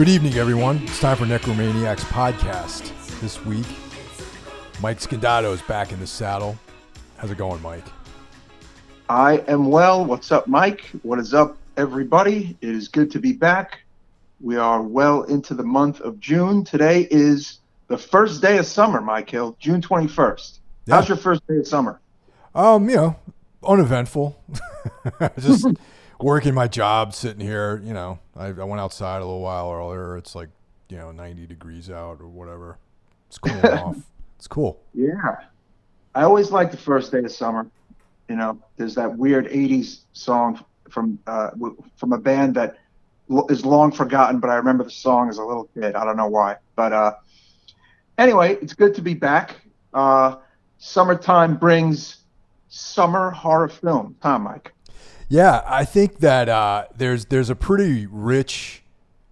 Good evening, everyone. It's time for Necromaniacs podcast. This week, Mike Scandato is back in the saddle. How's it going, Mike? I am well. What's up, Mike? What is up, everybody? It is good to be back. We are well into the month of June. Today is the first day of summer, Mike Hill, June 21st. Yeah. How's your first day of summer? Um, you know, uneventful. Just working my job, sitting here. You know, I, I went outside a little while earlier. It's like, you know, 90 degrees out or whatever. It's cooling off. It's cool. Yeah. I always like the first day of summer. You know, there's that weird 80s song from uh, from a band that is long forgotten, but I remember the song as a little kid. I don't know why. But uh, anyway, it's good to be back. Uh, summertime brings summer horror film. Huh, Mike? Yeah, I think that uh, there's there's a pretty rich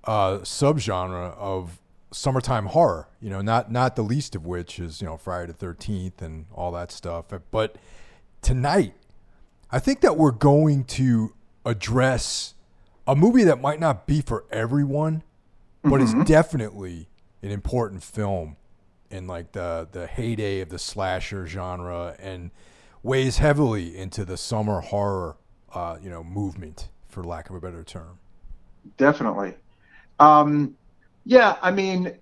uh, subgenre of summertime horror. You know, not not the least of which is you know Friday the Thirteenth and all that stuff. But tonight, I think that we're going to address a movie that might not be for everyone, but is definitely an important film in like the the heyday of the slasher genre and weighs heavily into the summer horror uh, you know movement for lack of a better term. Definitely. Um, yeah, I mean,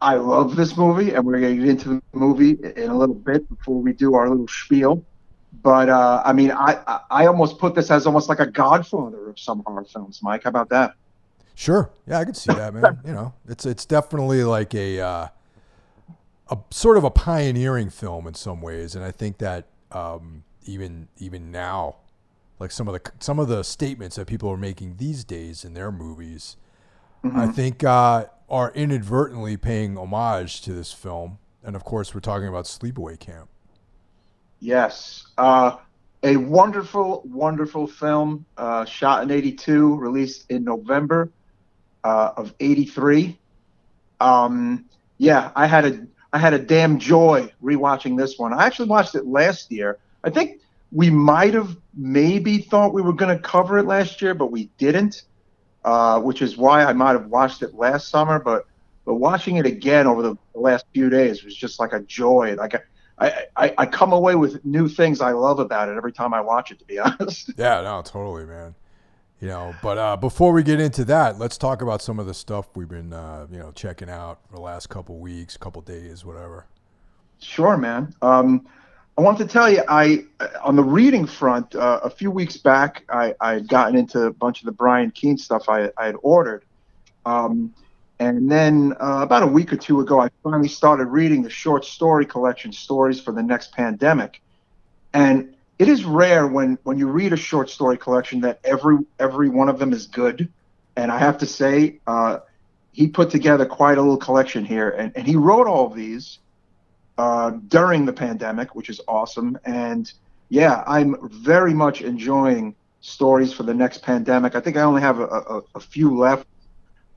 I love this movie, and we're going to get into the movie in a little bit before we do our little spiel. But uh, I mean, I, I almost put this as almost like a Godfather of some horror films. Mike, how about that? Sure, yeah, I could see that, man. you know, it's it's definitely like a uh, a sort of a pioneering film in some ways, and I think that um, even even now, like some of the some of the statements that people are making these days in their movies, I think uh, are inadvertently paying homage to this film, and of course, we're talking about Sleepaway Camp. Yes. Uh, a wonderful, wonderful film, uh, shot in 82, released in November uh, of 83. Um, yeah, I had a I had a damn joy rewatching this one. I actually watched it last year. I think we might have maybe thought we were going to cover it last year, but we didn't, uh, which is why I might have watched it last summer. But but watching it again over the last few days was just like a joy. Like I, I, I, I come away with new things I love about it every time I watch it. To be honest. Yeah, no, totally, man. You know, but uh, before we get into that, let's talk about some of the stuff we've been, uh, you know, checking out for the last couple weeks, couple days, whatever. Sure, man. Um, I want to tell you, I on the reading front, uh, a few weeks back, I, I had gotten into a bunch of the Brian Keene stuff I, I had ordered. Um, and then uh, about a week or two ago, I finally started reading the short story collection, Stories for the Next Pandemic. And it is rare when, when you read a short story collection that every every one of them is good. And I have to say, uh, he put together quite a little collection here, and, and he wrote all of these uh, during the pandemic, which is awesome. And yeah, I'm very much enjoying stories for the next pandemic. I think I only have a, a, a few left.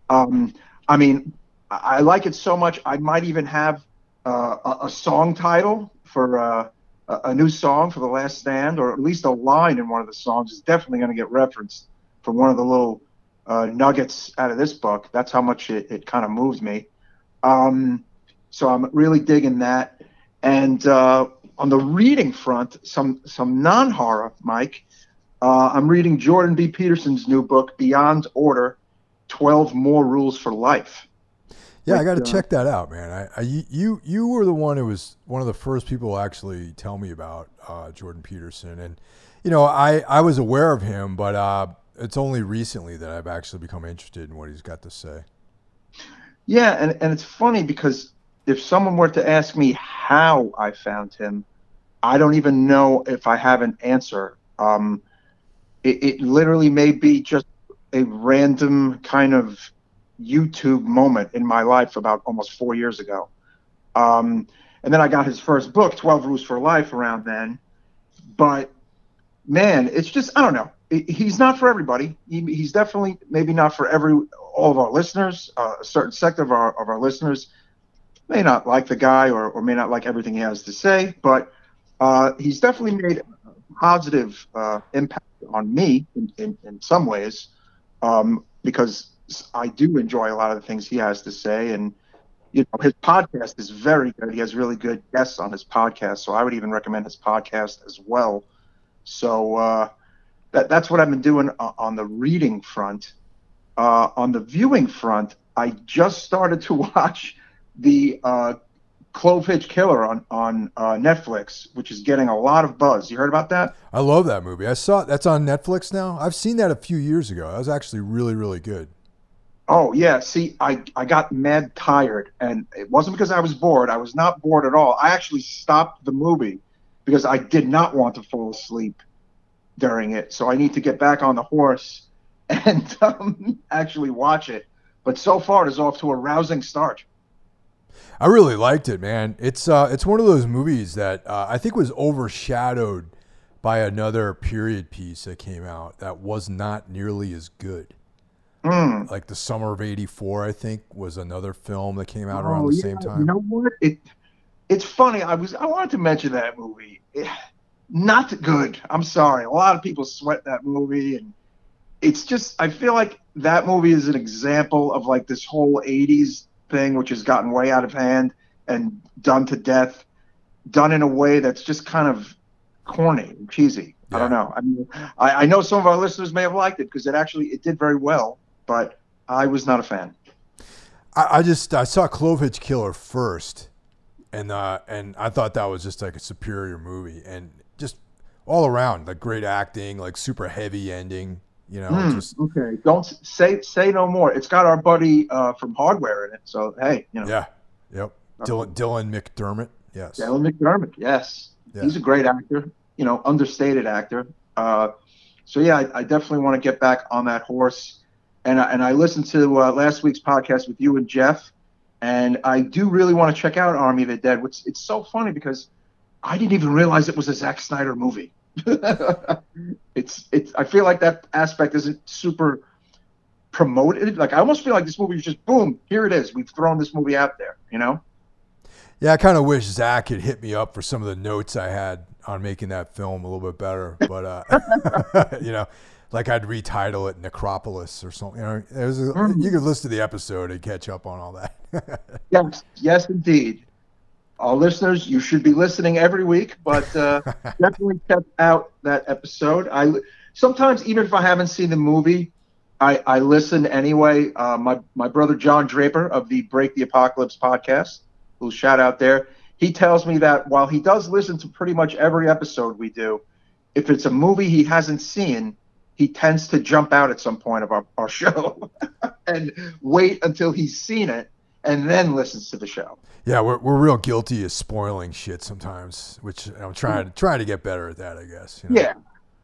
Um, I mean, I I like it so much. I might even have uh, a, a song title for uh, a, new song for The Last Stand, or at least a line in one of the songs is definitely going to get referenced from one of the little uh, nuggets out of this book. That's how much it, it kind of moves me. Um, so I'm really digging that. And uh, on the reading front, some some non-horror, Mike. Uh, I'm reading Jordan B. Peterson's new book, Beyond Order: Twelve More Rules for Life. Yeah, I got to uh, check that out, man. I, I, you, you were the one who was one of the first people to actually tell me about uh, Jordan Peterson, and you know, I, I was aware of him, but uh, it's only recently that I've actually become interested in what he's got to say. Yeah, and, and it's funny because if someone were to ask me how I found him, I don't even know if I have an answer. Um, it, it literally may be just a random kind of YouTube moment in my life about almost four years ago. Um, and then I got his first book, 12 Rules for Life, around then. But man, it's just, I don't know. He's not for everybody. He, he's definitely maybe not for every all of our listeners. Uh, a certain sector of our of our listeners may not like the guy or, or may not like everything he has to say, but uh, he's definitely made a positive uh, impact on me in, in, in some ways um, because I do enjoy a lot of the things he has to say, and you know his podcast is very good. He has really good guests on his podcast, so I would even recommend his podcast as well. So uh, that that's what I've been doing on the reading front. Uh, on the viewing front, I just started to watch the uh, Clovehitch Killer on on uh, Netflix, which is getting a lot of buzz. You heard about that? I love that movie. I saw that's on Netflix now. I've seen that a few years ago. That was actually really really good. Oh yeah, see, I I got mad tired, and it wasn't because I was bored. I was not bored at all. I actually stopped the movie because I did not want to fall asleep during it. So I need to get back on the horse and um, actually watch it. But so far, it is off to a rousing start. I really liked it, man. It's uh, it's one of those movies that uh, I think was overshadowed by another period piece that came out that was not nearly as good. Mm. Like the summer of '84, I think was another film that came out oh, around the yeah. same time. You know what? It it's funny. I was I wanted to mention that movie. It, not good. I'm sorry. A lot of people sweat that movie, and it's just I feel like that movie is an example of like this whole '80s thing, which has gotten way out of hand and done to death, done in a way that's just kind of corny and cheesy. Yeah. I don't know. I mean, I, I know some of our listeners may have liked it because it actually it did very well, but I was not a fan. I, I just I saw Clovehitch Killer first, and uh, and I thought that was just like a superior movie, and just all around like great acting, like super heavy ending. You know, mm, just, okay. Don't say say no more. It's got our buddy uh, from Hardware in it. So hey, you know. Yeah. Yep. Dylan Dylan McDermott. Yes. Dylan McDermott. Yes. Yeah. He's a great actor. You know, understated actor. Uh, so yeah, I, I definitely want to get back on that horse. And I, and I listened to uh, last week's podcast with you and Jeff, and I do really want to check out Army of the Dead. Which it's so funny because I didn't even realize it was a Zack Snyder movie. it's it's. I feel like that aspect isn't super promoted. Like I almost feel like this movie is just boom, here it is. We've thrown this movie out there. You know. Yeah, I kind of wish Zack had hit me up for some of the notes I had on making that film a little bit better, but uh, you know, like I'd retitle it Necropolis or something. You know, a, mm-hmm. you could listen to the episode and catch up on all that. yes, yes, indeed all listeners, you should be listening every week, but uh, definitely check out that episode. I sometimes even if I haven't seen the movie, I, I listen anyway. Uh, my my brother John Draper of the Break the Apocalypse podcast, who'll shout out there. He tells me that while he does listen to pretty much every episode we do, if it's a movie he hasn't seen, he tends to jump out at some point of our, our show and wait until he's seen it and then listens to the show. Yeah, we're, we're real guilty of spoiling shit sometimes, which I'm trying to trying to get better at that, I guess. You know? Yeah,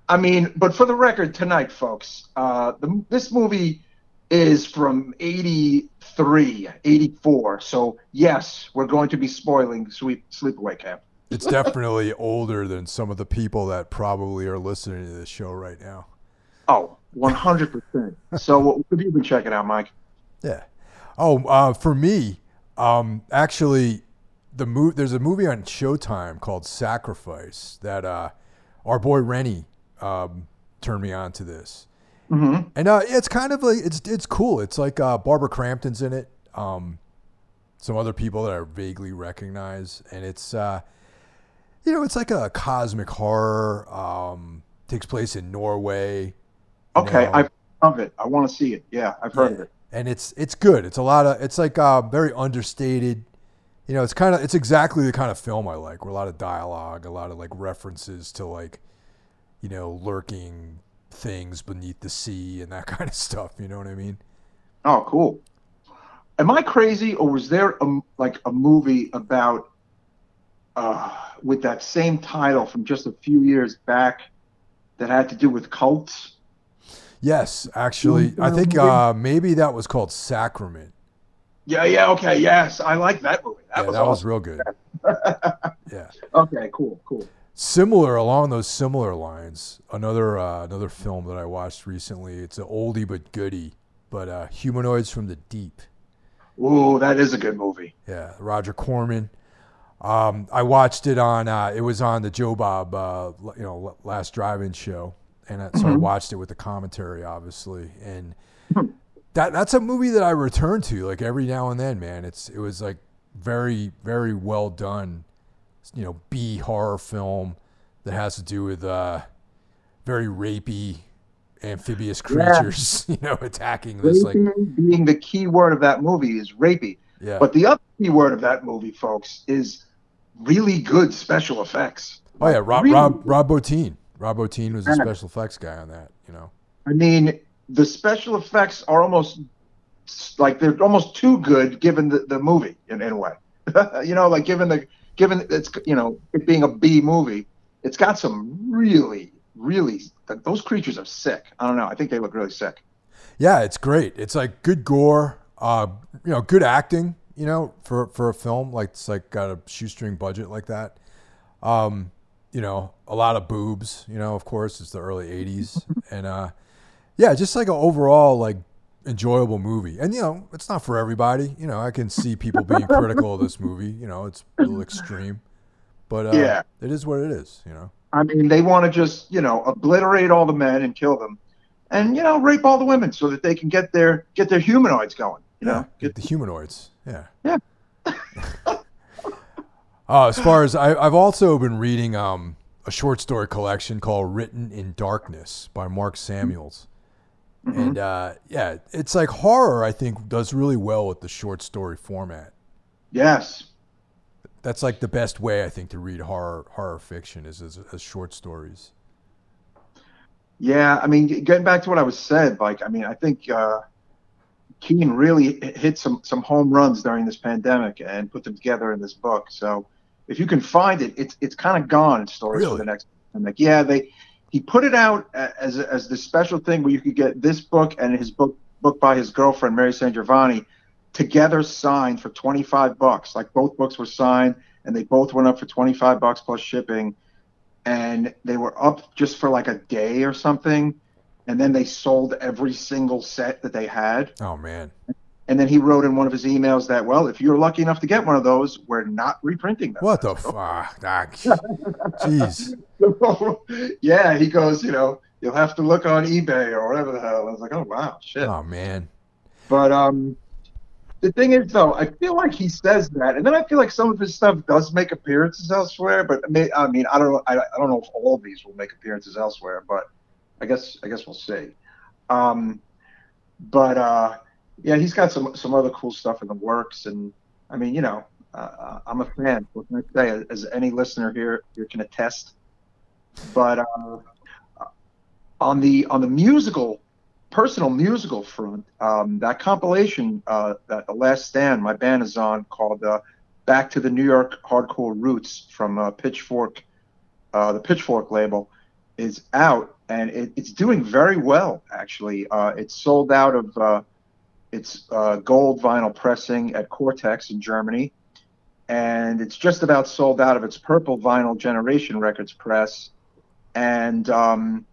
I mean, but for the record tonight, folks, uh, the, this movie is from 83, 84. So yes, we're going to be spoiling Sweep Sleepaway Camp. It's definitely older than some of the people that probably are listening to this show right now. Oh, 100%. so what have you been checking out, Mike? Yeah. Oh, uh, for me, um, actually, the mo- there's a movie on Showtime called Sacrifice that uh, our boy Rennie um, turned me on to this. Mm-hmm. And uh, it's kind of like it's it's cool. It's like uh, Barbara Crampton's in it. Um, some other people that I vaguely recognize, and it's uh, you know it's like a cosmic horror. Um, takes place in Norway. Okay, know. I love it. I want to see it. Yeah, I've heard yeah. of it and it's it's good. It's a lot of it's like uh, very understated. You know, it's kind of it's exactly the kind of film I like. Where a lot of dialogue, a lot of like references to like, you know, lurking things beneath the sea and that kind of stuff. You know what I mean? Oh, cool. Am I crazy, or was there a, like a movie about uh, with that same title from just a few years back that had to do with cults? Yes, actually, I think uh, maybe that was called Sacrament. Yeah, yeah, okay, yes, I like that movie. That, yeah, was, that awesome. was real good. yeah. Okay, cool, cool. Similar along those similar lines, another uh, another film that I watched recently. It's an oldie but goodie, but uh, Humanoids from the Deep. Ooh, that is a good movie. Yeah, Roger Corman. Um, I watched it on. Uh, it was on the Joe Bob, uh, you know, last drive-in show and so mm-hmm. I watched it with the commentary, obviously, and that that's a movie that I return to like every now and then, man. It's it was like very very well done, you know, B horror film that has to do with uh, very rapey amphibious creatures, yeah. you know, attacking this rapey like being the key word of that movie is rapey. Yeah. But the other key word of that movie, folks, is really good special effects. Oh yeah, Rob really Rob Rob Bottin. Rob Bottin was a special effects guy on that. You know. I mean, the special effects are almost like they're almost too good given the, the movie in, in a way. you know, like given the given it's you know it being a B movie, it's got some really really those creatures are sick. I don't know. I think they look really sick. Yeah, it's great. It's like good gore, uh, you know, good acting. You know, for for a film like it's like got a shoestring budget like that. Um, you know, a lot of boobs. You know, of course, it's the early '80s, and uh, yeah, just like an overall like enjoyable movie. And you know, it's not for everybody. You know, I can see people being critical of this movie. You know, it's a little extreme, but uh, yeah, it is what it is. You know. I mean, they want to just you know obliterate all the men and kill them, and you know rape all the women so that they can get their get their humanoids going. You yeah, know, get the humanoids. Yeah. Yeah. uh, as far as I, have also been reading um, a short story collection called "Written in Darkness" by Mark Samuels. Mm-hmm. And uh, yeah, it's like horror. I think does really well with the short story format. Yes, that's like the best way I think to read horror horror fiction is as, as short stories. Yeah, I mean, getting back to what I was said, like I mean, I think uh, Keene really hit some some home runs during this pandemic and put them together in this book. So if you can find it, it's it's kind of gone in stories really? for the next pandemic. Yeah, they he put it out as as the special thing where you could get this book and his book book by his girlfriend Mary SanGiovanni together signed for 25 bucks. Like both books were signed and they both went up for 25 bucks plus shipping. And they were up just for like a day or something. And then they sold every single set that they had. Oh, man. And then he wrote in one of his emails that, well, if you're lucky enough to get one of those, we're not reprinting them. What the fuck? Jeez. yeah, he goes, you know, you'll have to look on eBay or whatever the hell. I was like, oh wow, shit. Oh man. But um, the thing is, though, I feel like he says that, and then I feel like some of his stuff does make appearances elsewhere. But I mean, I don't know. I, I don't know if all of these will make appearances elsewhere, but I guess I guess we'll see. Um, but uh, yeah, he's got some some other cool stuff in the works, and I mean, you know, uh, I'm a fan. What can I say? As any listener here here can attest. But uh, on the on the musical, personal musical front, um, that compilation uh, that the Last Stand my band is on called uh, "Back to the New York Hardcore Roots" from uh, Pitchfork, uh, the Pitchfork label, is out and it, it's doing very well. Actually, uh, it's sold out of its gold vinyl pressing at Coretex in Germany. And it's just about sold out of its purple vinyl generation records press. And um,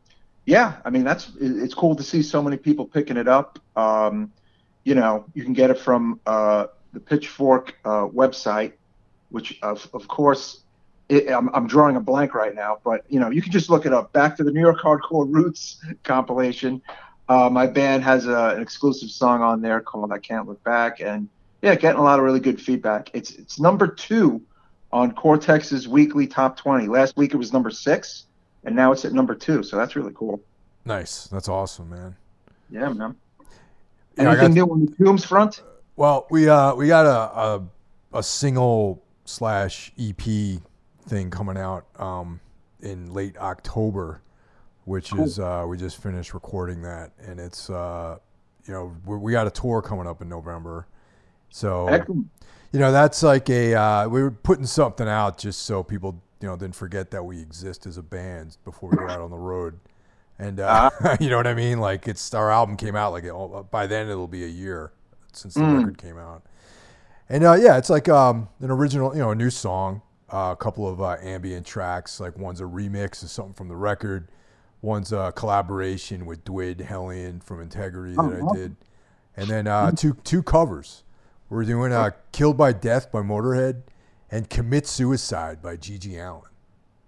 yeah i mean that's it's cool to see so many people picking it up. Um, you know you can get it from uh, the pitchfork uh, website which of, of course it, I'm, I'm drawing a blank right now but you know you can just look it up. Back to the new york hardcore roots compilation uh, my band has a, an exclusive song on there called i can't look back and yeah, getting a lot of really good feedback. It's it's number two on Coretex's weekly top twenty. Last week it was number six, and now it's at number two. So that's really cool. Nice. That's awesome, man. Yeah, man. Yeah, Anything new on the Tombs front? Well, we uh we got a a, a single slash EP thing coming out um in late October, which cool. is uh we just finished recording that, and it's uh you know we, we got a tour coming up in November so, Excellent. you know, that's like a uh, we were putting something out just so people you know didn't forget that we exist as a band before we go out on the road. And uh, uh you know what I mean? Like it's our album came out like it, by then it'll be a year since the mm. record came out. And uh, yeah, it's like um, an original, you know, a new song, uh, a couple of uh, ambient tracks. Like one's a remix of something from the record, one's a collaboration with Dwid Hellion from Integrity that I did, and then uh, two two covers. We're doing uh, "Killed by Death" by Motorhead and "Commit Suicide" by GG Allin.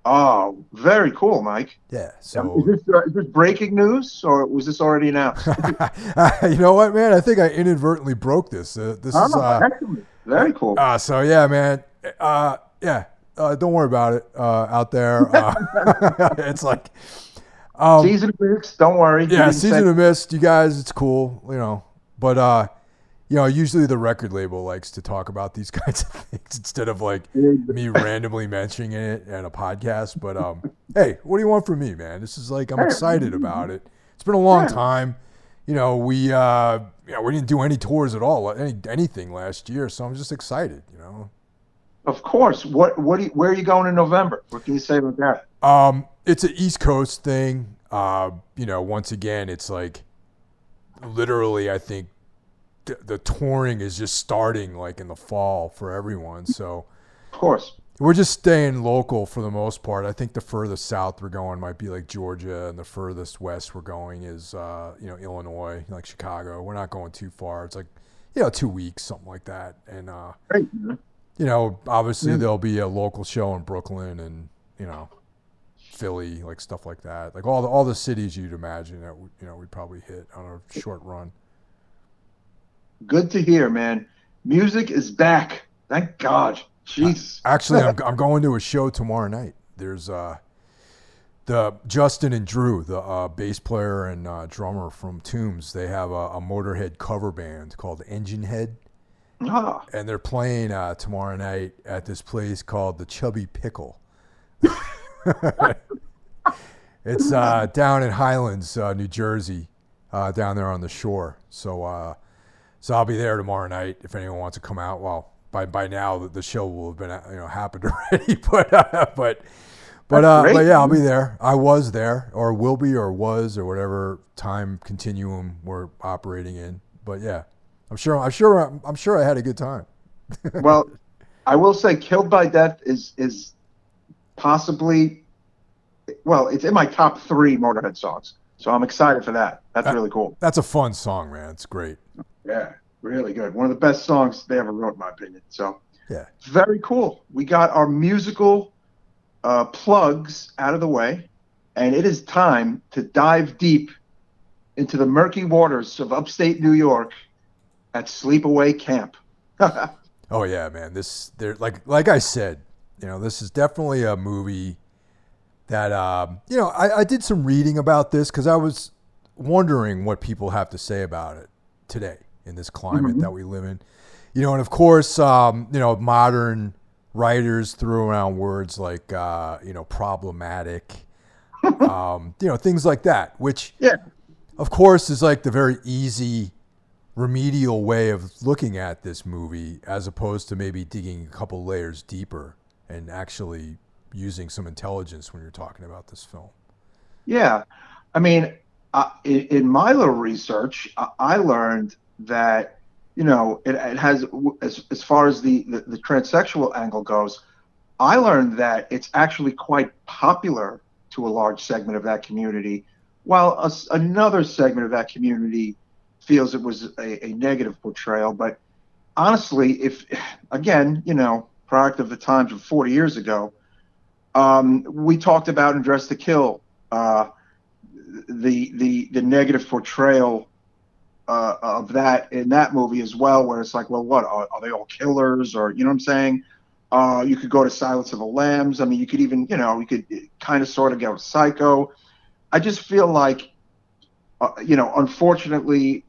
Oh, very cool, Mike. Yeah. Is So this, uh, is this breaking news, or was this already announced? you know what, man? I think I inadvertently broke this. Uh, this is Oh, uh, excellent. Very cool. uh so yeah, man. Uh yeah. Uh, don't worry about it uh, out there. Uh, it's like, um, season of mix. Don't worry. Yeah, didn't say- season of mist. You guys, it's cool, you know. But uh, you know, usually the record label likes to talk about these kinds of things instead of like me randomly mentioning it in a podcast. But um, hey, what do you want from me, man? This is like I'm excited about it. It's been a long Yeah. time. You know, we uh, you know, we didn't do any tours at all, any anything last year, so I'm just excited. You know. Of course. What? What? Do you, where are you going in November? What can you say about that? Um, it's an East Coast thing. Uh, you know, once again, it's like literally, I think the, the touring is just starting like in the fall for everyone. So Of course. we're just staying local for the most part. I think the furthest south we're going might be like Georgia, and the furthest west we're going is uh, you know Illinois, like Chicago. We're not going too far. It's like you know two weeks, something like that, and uh, you know, obviously Yeah. there'll be a local show in Brooklyn and you know, Philly, like stuff like that. Like all the all the cities you'd imagine that we- you know we'd probably hit on a short run. Good to hear, man. Music is back. Thank God. Jeez. Actually, I'm I'm going to a show tomorrow night. There's uh the Justin and Drew, the uh, bass player and uh, drummer from Tombs. They have a, a Motorhead cover band called Engine Head. Ah, and they're playing uh, tomorrow night at this place called the Chubby Pickle. it's uh, down in Highlands, uh, New Jersey, uh, down there on the shore. So, uh, so I'll be there tomorrow night if anyone wants to come out. Well, by by now the- the show will have been uh, you know happened already, but uh, but. But uh, but yeah, I'll be there. I was there, or will be, or was, or whatever time continuum we're operating in. But yeah, I'm sure. I'm sure. I'm sure I had a good time. well, I will say, "Killed by Death" is is possibly, well, it's in my top three Motorhead songs. So I'm excited for that. That's Uh, really cool. That's a fun song, man. It's great. Yeah, really good. One of the best songs they ever wrote, in my opinion. So Yeah. very cool. We got our musical uh, plugs out of the way, and it is time to dive deep into the murky waters of upstate New York at Sleepaway Camp. Oh yeah, man. This there like like I said, you know, this is definitely a movie that um, you know, I, I did some reading about this because I was wondering what people have to say about it today in this climate Mhm. that we live in. You know, and of course, um, you know, modern writers threw around words like uh, you know, problematic, um, you know, things like that, which Yeah. of course is like the very easy remedial way of looking at this movie as opposed to maybe digging a couple layers deeper and actually using some intelligence when you're talking about this film. Yeah, I mean, in, my little research, I, I learned that you know it, it has as as far as the, the the transsexual angle goes. I learned that it's actually quite popular to a large segment of that community, while a another segment of that community feels it was a, a negative portrayal. But honestly, if again, you know, product of the times of 40 years ago, um, we talked about in Dress to Kill uh, the the the negative portrayal uh, of that in that movie as well, where it's like, well, what are, are they all killers, or you know what I'm saying? Uh, you could go to Silence of the Lambs. I mean, you could even, you know, you could kind of sort of go Psycho. I just feel like, uh, you know, unfortunately,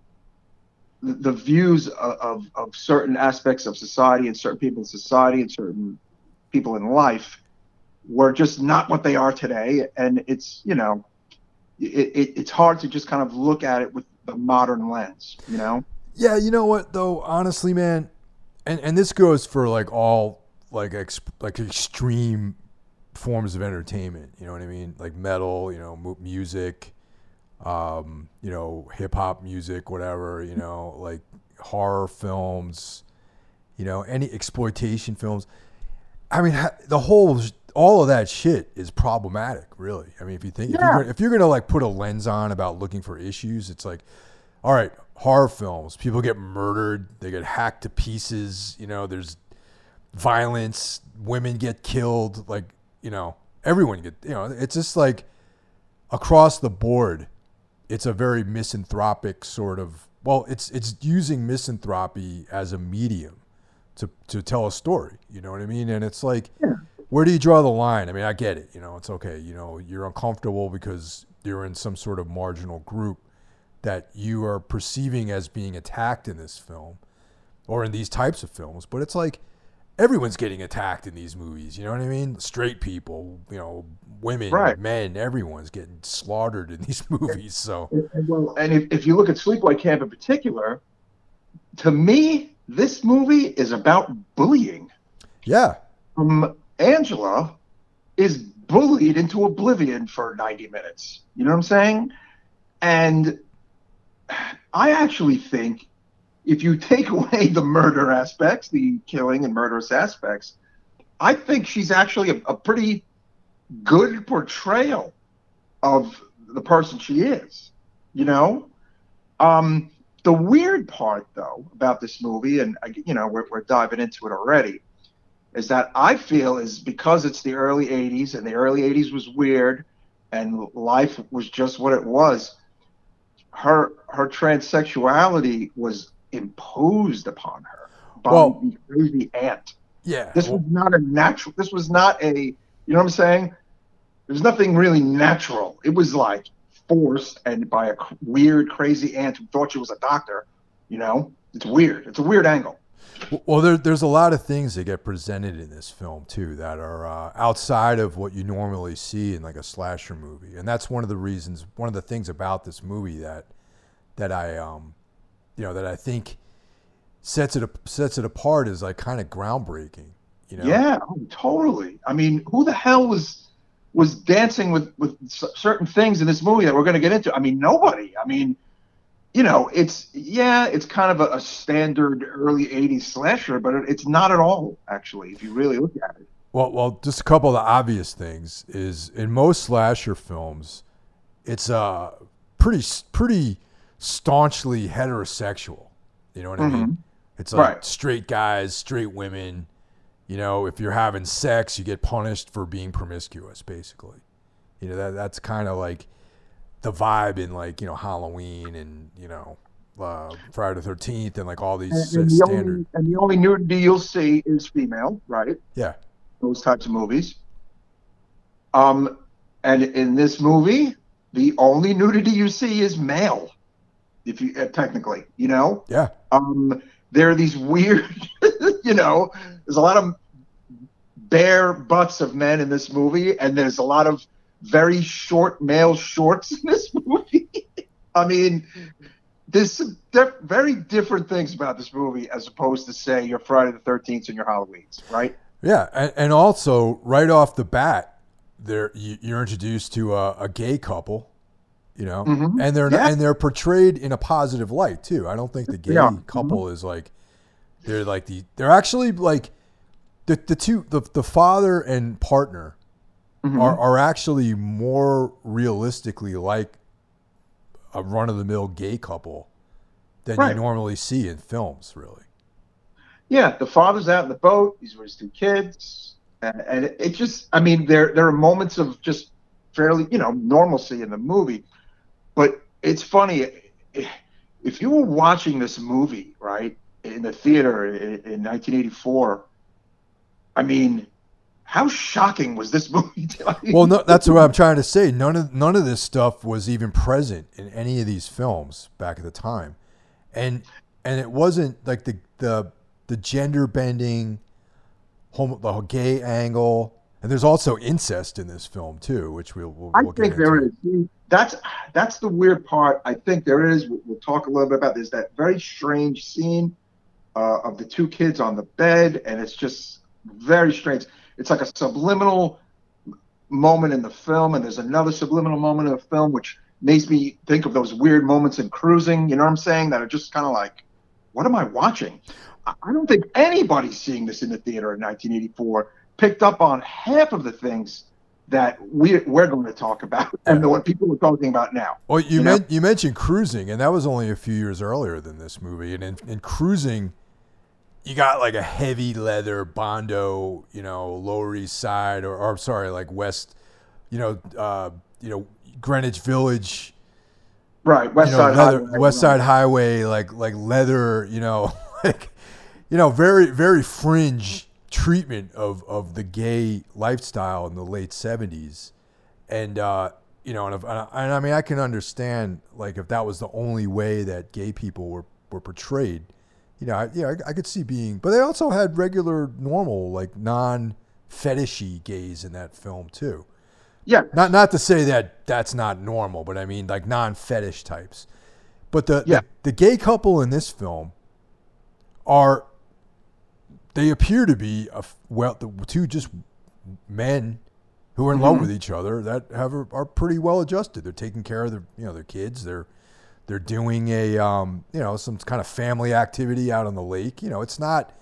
the, views of, of, certain aspects of society and certain people in society and certain people in life were just not what they are today. And it's, you know, it, it, it's hard to just kind of look at it with the modern lens, you know? Yeah, you know what though, honestly, man, and and this goes for like all like ex, like extreme forms of entertainment. You know what I mean? Like metal, you know, mu- music, um, you know, hip hop music, whatever. You know, like horror films, you know, any exploitation films. I mean, the whole all of that shit is problematic, really. I mean, if you think if, you're if you're gonna like put a lens on about looking for issues, it's like, all right, horror films, people get murdered, they get hacked to pieces. You know, there's violence, women get killed, like you know, everyone get you know it's just like across the board it's a very misanthropic sort of well it's it's using misanthropy as a medium to to tell a story you know what i mean and it's like Yeah. where do you draw the line i mean i get it you know it's okay you know you're uncomfortable because you're in some sort of marginal group that you are perceiving as being attacked in this film or in these types of films but it's like everyone's getting attacked in these movies. You know what I mean? Straight people, you know, women, Right. men, everyone's getting slaughtered in these movies. So And, and well, and if, if you look at Sleepaway Camp in particular, to me, this movie is about bullying. yeah, Um, Angela is bullied into oblivion for 90 minutes. You know what I'm saying? And I actually think if you take away the murder aspects, the killing and murderous aspects, I think she's actually a, a pretty good portrayal of the person she is. You know? Um, the weird part, though, about this movie, and you know, we're, we're diving into it already, is that I feel is because it's the early '80s, and the early '80s was weird, and life was just what it was. Her her transsexuality was imposed upon her by Well- the crazy aunt. yeah. This Well, was not a natural. This was not a. You know what I'm saying? There's nothing really natural. It was like forced and by a weird, crazy aunt who thought she was a doctor. You know, it's weird. It's a weird angle. well, there, there's a lot of things that get presented in this film too that are uh, outside of what you normally see in like a slasher movie, and that's one of the reasons, one of the things about this movie that that I um, you know, that I think sets it sets it apart is like kind of groundbreaking. You know? Yeah, oh, totally. I mean, who the hell was was dancing with with certain things in this movie that we're going to get into? I mean, nobody. I mean, you know, it's yeah, it's kind of a, a standard early '80s slasher, but it, it's not at all actually. If you really look at it. Well, well, just a couple of the obvious things is in most slasher films, it's uh pretty pretty staunchly heterosexual. You know what I mean? It's like Right. straight guys, straight women. You know, if you're having sex, you get punished for being promiscuous, basically. You know that that's kind of like the vibe in like you know Halloween and you know uh, Friday the Thirteenth and like all these And, and the standard. only and the only nudity you'll see is female, right? Yeah, Those types of movies. Um, and in this movie, the only nudity you see is male. If you uh, technically, you know. yeah, um, there are these weird, you know, there's a lot of bare butts of men in this movie, and there's a lot of very short male shorts in this movie. I mean, there's some diff- very different things about this movie as opposed to, say, your Friday the 13th and your Halloweens, right? Yeah, and, and also right off the bat, there you, you're introduced to a, a gay couple, you know, Mhm. and they're Yeah. and they're portrayed in a positive light too. I don't think the gay Yeah. Mm-hmm. couple is like they're like the they're actually like the the two the the father and partner Mhm. are are actually more realistically like a run of the mill gay couple than Right. you normally see in films, really. Yeah, the father's out in the boat. He's with his two kids, and, and it, it just, I mean, there there are moments of just fairly, you know, normalcy in the movie, but it's funny if you were watching this movie right in the theater in, in 1984. I mean, how shocking was this movie? Well, no, that's what I'm trying to say. None of none of this stuff was even present in any of these films back at the time, and and it wasn't like the the the gender bending, homo, the gay angle, and there's also incest in this film too, which we'll we'll, I we'll get think into. there is. That's that's the weird part. I think there is. We'll, we'll talk a little bit about. There's that very strange scene uh, of the two kids on the bed, and it's just very strange. It's like a subliminal moment in the film, and there's another subliminal moment in the film which makes me think of those weird moments in cruising. You know what I'm saying? That are just kind of like, what am I watching? I I don't think anybody seeing this in the theater in 1984 picked up on half of the things that we, we're going to talk about and what people are talking about now. Well, you, you men- you mentioned cruising, and that was only a few years earlier than this movie. And in, in cruising, you got like a heavy leather Bondo, you know, Lower East Side or, or sorry, like West, you know, uh, you know, Greenwich Village. Right, West you know, Side leather, Highway. West Side Highway, like like leather, you know, like you know, very very fringe treatment of of the gay lifestyle in the late seventies, and uh, you know, and, if, and I mean, I can understand like if that was the only way that gay people were were portrayed, you know, I, yeah, I, I could see being, but they also had regular, normal, like non fetishy gays in that film too. Yeah, Not not to say that that's not normal, but I mean like non fetish types. But the, Yeah. the the gay couple in this film are they appear to be a well the two just men who are in love with each other that have are pretty well adjusted. They're taking care of their you know their kids. They're they're doing a um, you know some kind of family activity out on the lake. You know, it's not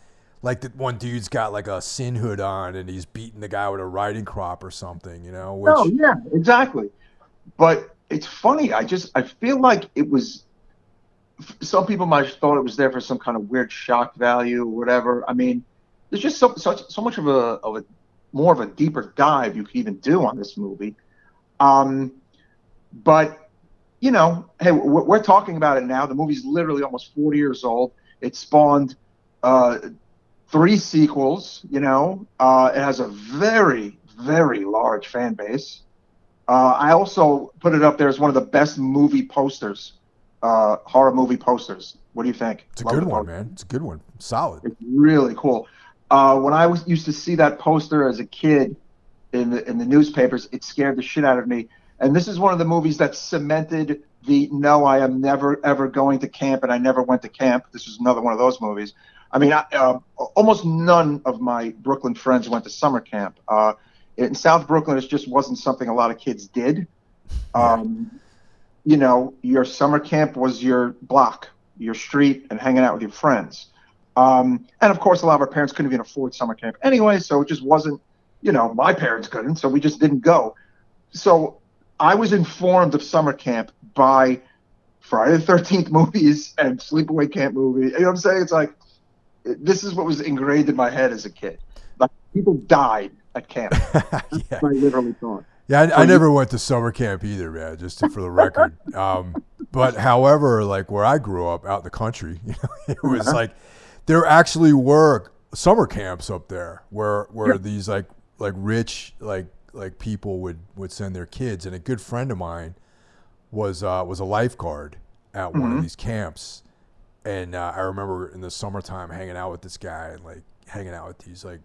like that one dude's got like a sin hood on and he's beating the guy with a riding crop or something. You know, which no, yeah, exactly. But it's funny. I just I feel like it was. Some people might have thought it was there for some kind of weird shock value or whatever. I mean, there's just so such so much of a of a more of a deeper dive you could even do on this movie. Um, but you know, hey, we're, we're talking about it now. The movie's literally almost 40 years old. It spawned uh, three sequels. You know, uh, it has a very very large fan base. Uh, I also put it up there as one of the best movie posters, uh, horror movie posters. What do you think? it's a Love good one, man. It's a good one. Solid. It's really cool. Uh, when I was used to see that poster as a kid in the in the newspapers, it scared the shit out of me. And this is one of the movies that cemented the no, I am never ever going to camp, and I never went to camp. This is another one of those movies. I mean, I, uh, almost none of my Brooklyn friends went to summer camp. Uh, in South Brooklyn, it just wasn't something a lot of kids did. Um, you know, your summer camp was your block, your street, and hanging out with your friends. Um, and of course, a lot of our parents couldn't even afford summer camp anyway, so it just wasn't, you know, my parents couldn't, so we just didn't go. So I was informed of summer camp by Friday the 13th movies and Sleepaway Camp movie. You know what I'm saying? It's like, this is what was ingrained in my head as a kid. Like, people died at camp. yeah. I literally thought. Yeah, I, So I you- never went to summer camp either, man. Just to, for the record. Um, but however, like where I grew up out in the country, you know, it was Uh-huh. like there actually were summer camps up there where where Yeah. these like like rich like like people would would send their kids. And a good friend of mine was uh, was a lifeguard at one Mhm. of these camps, and uh, I remember in the summertime hanging out with this guy and like hanging out with these like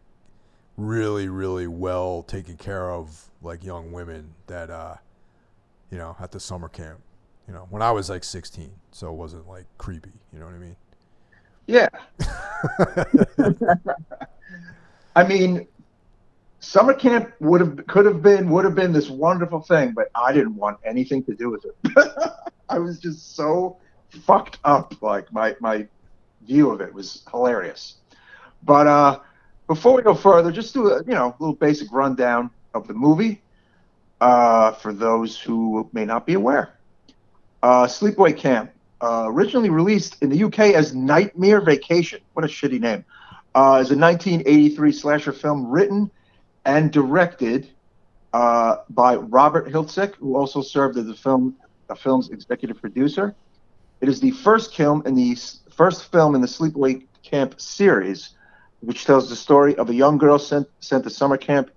really really well taken care of like young women that uh you know at the summer camp you know when i was like 16 so it wasn't like creepy you know what i mean Yeah. I mean, summer camp would have could have been would have been this wonderful thing, but I didn't want anything to do with it. I was just so fucked up. Like my my view of it was hilarious. But uh, before we go further, just do a you know little basic rundown of the movie uh, for those who may not be aware. Uh, Sleepaway Camp, uh, originally released in the UK as Nightmare Vacation. What a shitty name. Uh, is a 1983 slasher film written and directed uh, by Robert Hiltzik, who also served as the film the film's executive producer. It is the first film in the first film in the Sleepaway Camp series, which tells the story of a young girl sent sent to summer camp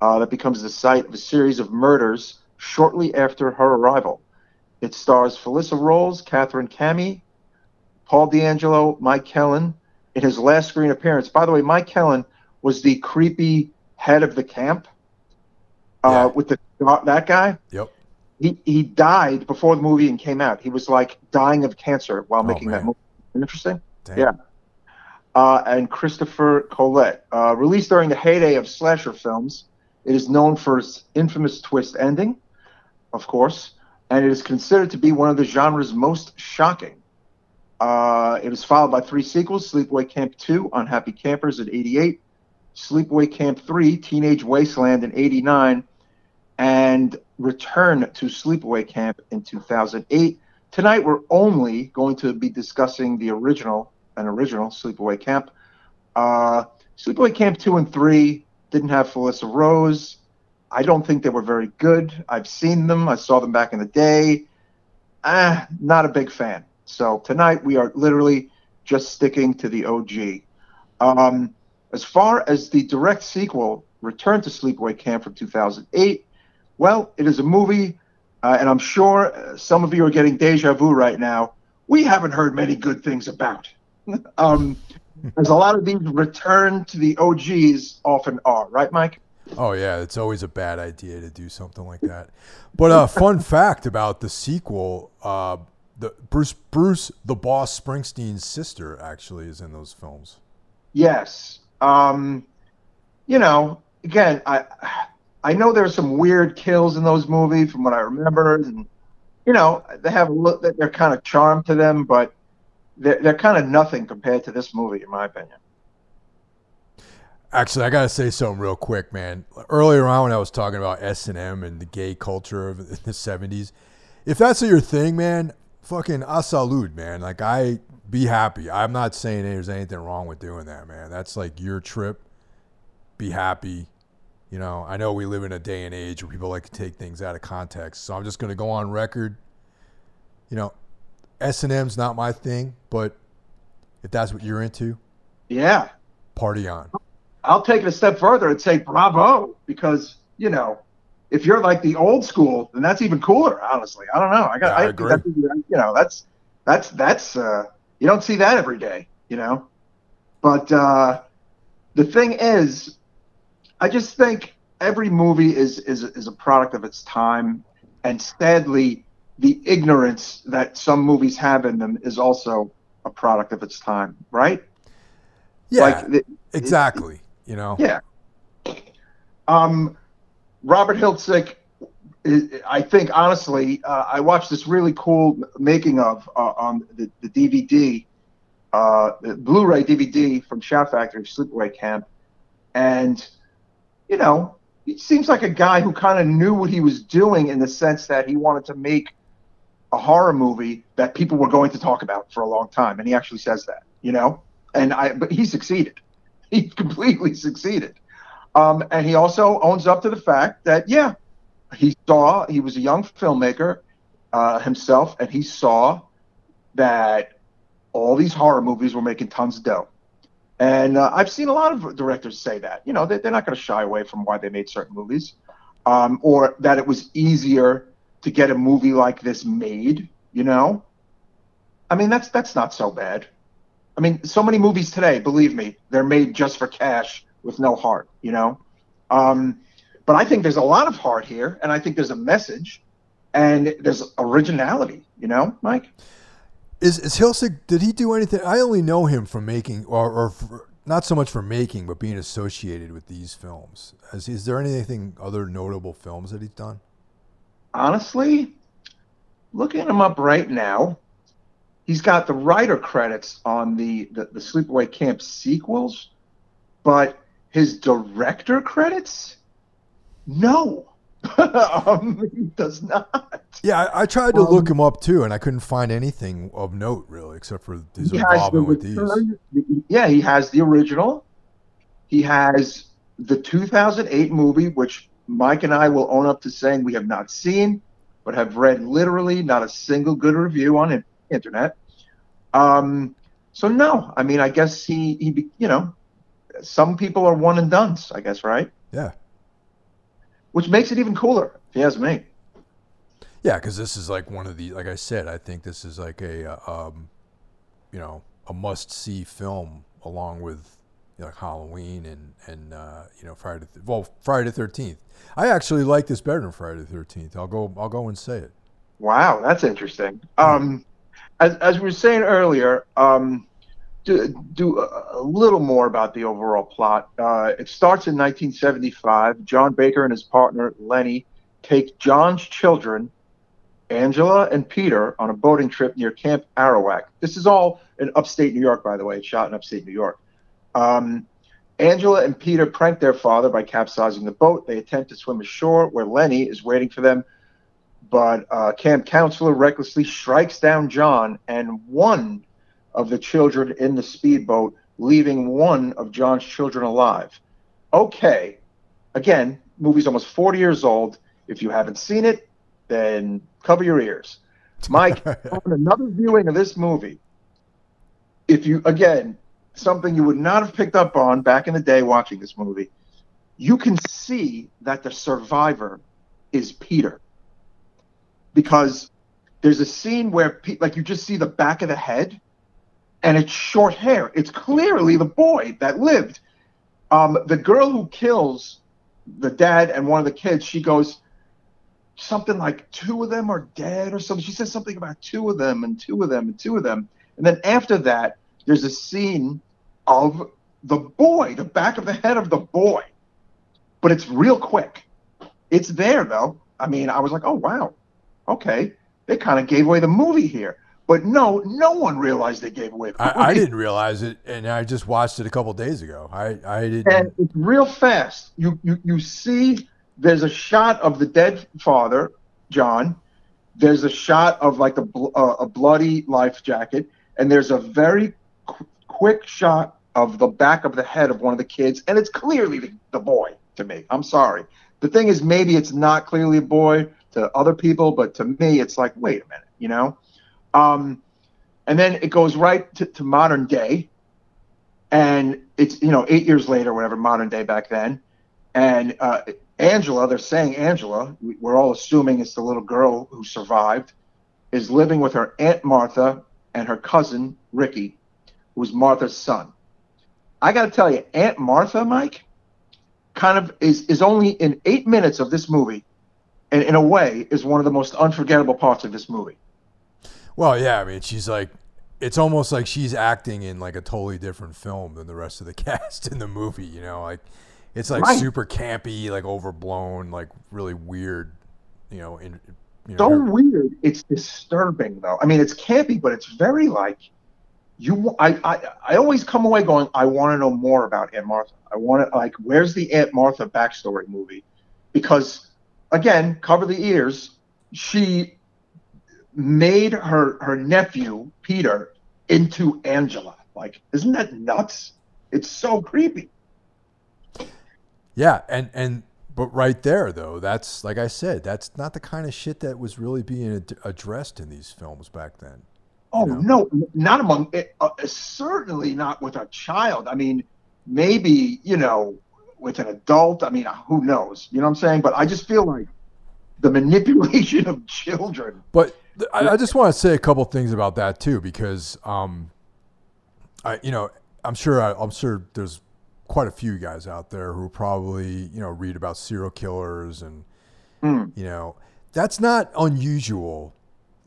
uh, that becomes the site of a series of murders shortly after her arrival. It stars Felissa Rose, Katherine Kamhi, Paul DeAngelo, Mike Kellin in his last screen appearance. By the way, Mike Kellin was the creepy head of the camp uh, Yeah. with the that guy. yep He he died before the movie even came out. He was like dying of cancer while Oh, making that movie. Interesting. Damn. Yeah. Uh, and Christopher Collet. Uh, released during the heyday of slasher films, it is known for its infamous twist ending, of course, and it is considered to be one of the genre's most shocking. Uh, it was followed by three sequels Sleepaway Camp 2, Unhappy Campers in 88, Sleepaway Camp 3, Teenage Wasteland in 89, and Return to Sleepaway Camp in 2008. Tonight, we're only going to be discussing the original, an original Sleepaway Camp. Uh, Sleepaway Camp two and three didn't have Felissa Rose. I don't think they were very good. I've seen them. I saw them back in the day. Ah, not a big fan. So tonight we are literally just sticking to the OG. Um, as far as the direct sequel, Return to Sleepaway Camp from 2008, well, it is a movie, uh, and I'm sure uh, some of you are getting deja vu right now. We haven't heard many good things about. um, as a lot of these return to the OGs often are, right, Mike? Oh yeah, it's always a bad idea to do something like that. But a uh, fun fact about the sequel: uh, the Bruce Bruce the Boss Springsteen's sister actually is in those films. Yes. Um, you know, again, I I know there's some weird kills in those movies from what I remember, and you know they have a look that they're kind of charmed to them, but they're they're kind of nothing compared to this movie, in my opinion. Actually, I gotta say something real quick, man. Earlier on, when I was talking about S and M and the gay culture of the '70s, if that's your thing, man, fucking a salute, man. Like I be happy. I'm not saying there's anything wrong with doing that, man. That's like your trip. Be happy. You know, I know we live in a day and age where people like to take things out of context, so I'm just gonna go on record. You know, S and M's not my thing, but if that's what you're into, yeah, party on. I'll take it a step further and say bravo because you know if you're like the old school, then that's even cooler. Honestly, I don't know. I got. Yeah, I, I agree. you know, that's that's that's uh, you don't see that every day. You know, but uh, the thing is, I just think every movie is is is a product of its time, and sadly, the ignorance that some movies have in them is also a product of its time. Right? Yeah. Like, exactly. It, you know? Yeah. Um, Robert Hiltzik, I think honestly, uh, I watched this really cool making of uh, on the, the DVD, uh, the Blu-ray DVD from Shout Factory Sleepaway Camp, and you know, he seems like a guy who kind of knew what he was doing in the sense that he wanted to make a horror movie that people were going to talk about for a long time, and he actually says that, you know, and I, but he succeeded. he completely succeeded. Um, and he also owns up to the fact that, yeah, he saw, he was a young filmmaker uh, himself, and he saw that all these horror movies were making tons of dough. And uh, I've seen a lot of directors say that. You know, they, are not going to shy away from why they made certain movies, um, or that it was easier to get a movie like this made. You know, I mean, that's that's not so bad. I mean, so many movies today, believe me, they're made just for cash with no heart, you know? Um, but I think there's a lot of heart here, and I think there's a message and there's originality, you know, Mike? Is, is Hiltzik, did he do anything? I only know him from making, or, or for, not so much for making, but being associated with these films. Is, is there anything other notable films that he's done? Honestly, looking him up right now, he's got the writer credits on the, the, the Sleepaway Camp sequels, but his director credits, no. um, he does not. Yeah, I, I tried to um, look him up too, and I couldn't find anything of note really, except for his involvement with these. Yeah, he has the original. He has the 2008 movie, which Mike and I will own up to saying we have not seen, but have read literally not a single good review on it internet. Um, so no, I mean, I guess he he you know, some people are one and duns, I guess, right? Yeah. Which makes it even cooler, if you ask me. Yeah, because this is like one of the, like I said, I think this is like a, uh, um, you know, a must-see film along with know, like Halloween and and uh, you know Friday, the, well Friday the Thirteenth. I actually like this better than Friday the Thirteenth. I'll go, I'll go and say it. Wow, that's interesting. Um, as, as we were saying earlier, um, do, do a, a, little more about the overall plot. Uh, it starts in 1975. John Baker and his partner Lenny take John's children, Angela and Peter, on a boating trip near Camp Arawak. This is all in upstate New York, by the way. It's shot in upstate New York. Um, Angela and Peter prank their father by capsizing the boat. They attempt to swim ashore, where Lenny is waiting for them but uh, camp counselor recklessly strikes down John, and one of the children in the speedboat leaving one of John's children alive. Okay, again, movie's almost 40 years old. If you haven't seen it, then cover your ears. Mike, on another viewing of this movie, if you, again, something you would not have picked up on back in the day watching this movie, you can see that the survivor is Peter. Because there's a scene where, like, you just see the back of the head and it's short hair. It's clearly the boy that lived. Um, the girl who kills the dad and one of the kids, she goes something like two of them are dead or something. She says something about two of them and two of them and two of them. And then after that, there's a scene of the boy, the back of the head of the boy. But it's real quick. It's there though. I mean, I was like, oh wow, okay. They kind of gave away the movie here. But no, no one realized they gave away. I, I, didn't realize it, and I just watched it a couple days ago. I, I didn't. And it's real fast. You, you, you see, there's a shot of the dead father, John. There's a shot of like a, uh, a bloody life jacket, and there's a very qu- quick shot of the back of the head of one of the kids, and it's clearly the, the boy to me. I'm sorry. The thing is, maybe it's not clearly a boy to other people, but to me, it's like, wait a minute, you know um, and then it goes right to, to modern day, and it's you know eight years later, whatever modern day back then, and uh, Angela, they're saying Angela, we're all assuming it's the little girl who survived, is living with her aunt Martha and her cousin Ricky, who's Martha's son. I got to tell you, Aunt Martha, Mike, kind of is is only in eight minutes of this movie, and in a way is one of the most unforgettable parts of this movie. Well, yeah, I mean, she's like, it's almost like she's acting in like a totally different film than the rest of the cast in the movie. You know, like it's like right. super campy, like overblown, like really weird. You know, in you know, so her- weird. It's disturbing though. I mean, it's campy, but it's very like you. I I, I always come away going, I want to know more about Aunt Martha. I want to like, where's the Aunt Martha backstory movie? Because again, cover the ears. She made her her nephew Peter into Angela. Like, isn't that nuts? It's so creepy. Yeah, and and but right there though, that's like I said, that's not the kind of shit that was really being ad- addressed in these films back then. Oh know? no, not among eh, uh, certainly not with a child. I mean, maybe you know with an adult. I mean, who knows? You know what I'm saying? But I just feel like the manipulation of children. But I, I just want to say a couple things about that too, because um, I, you know, I'm sure I, I'm sure there's quite a few guys out there who probably you know read about serial killers and mm. you know that's not unusual.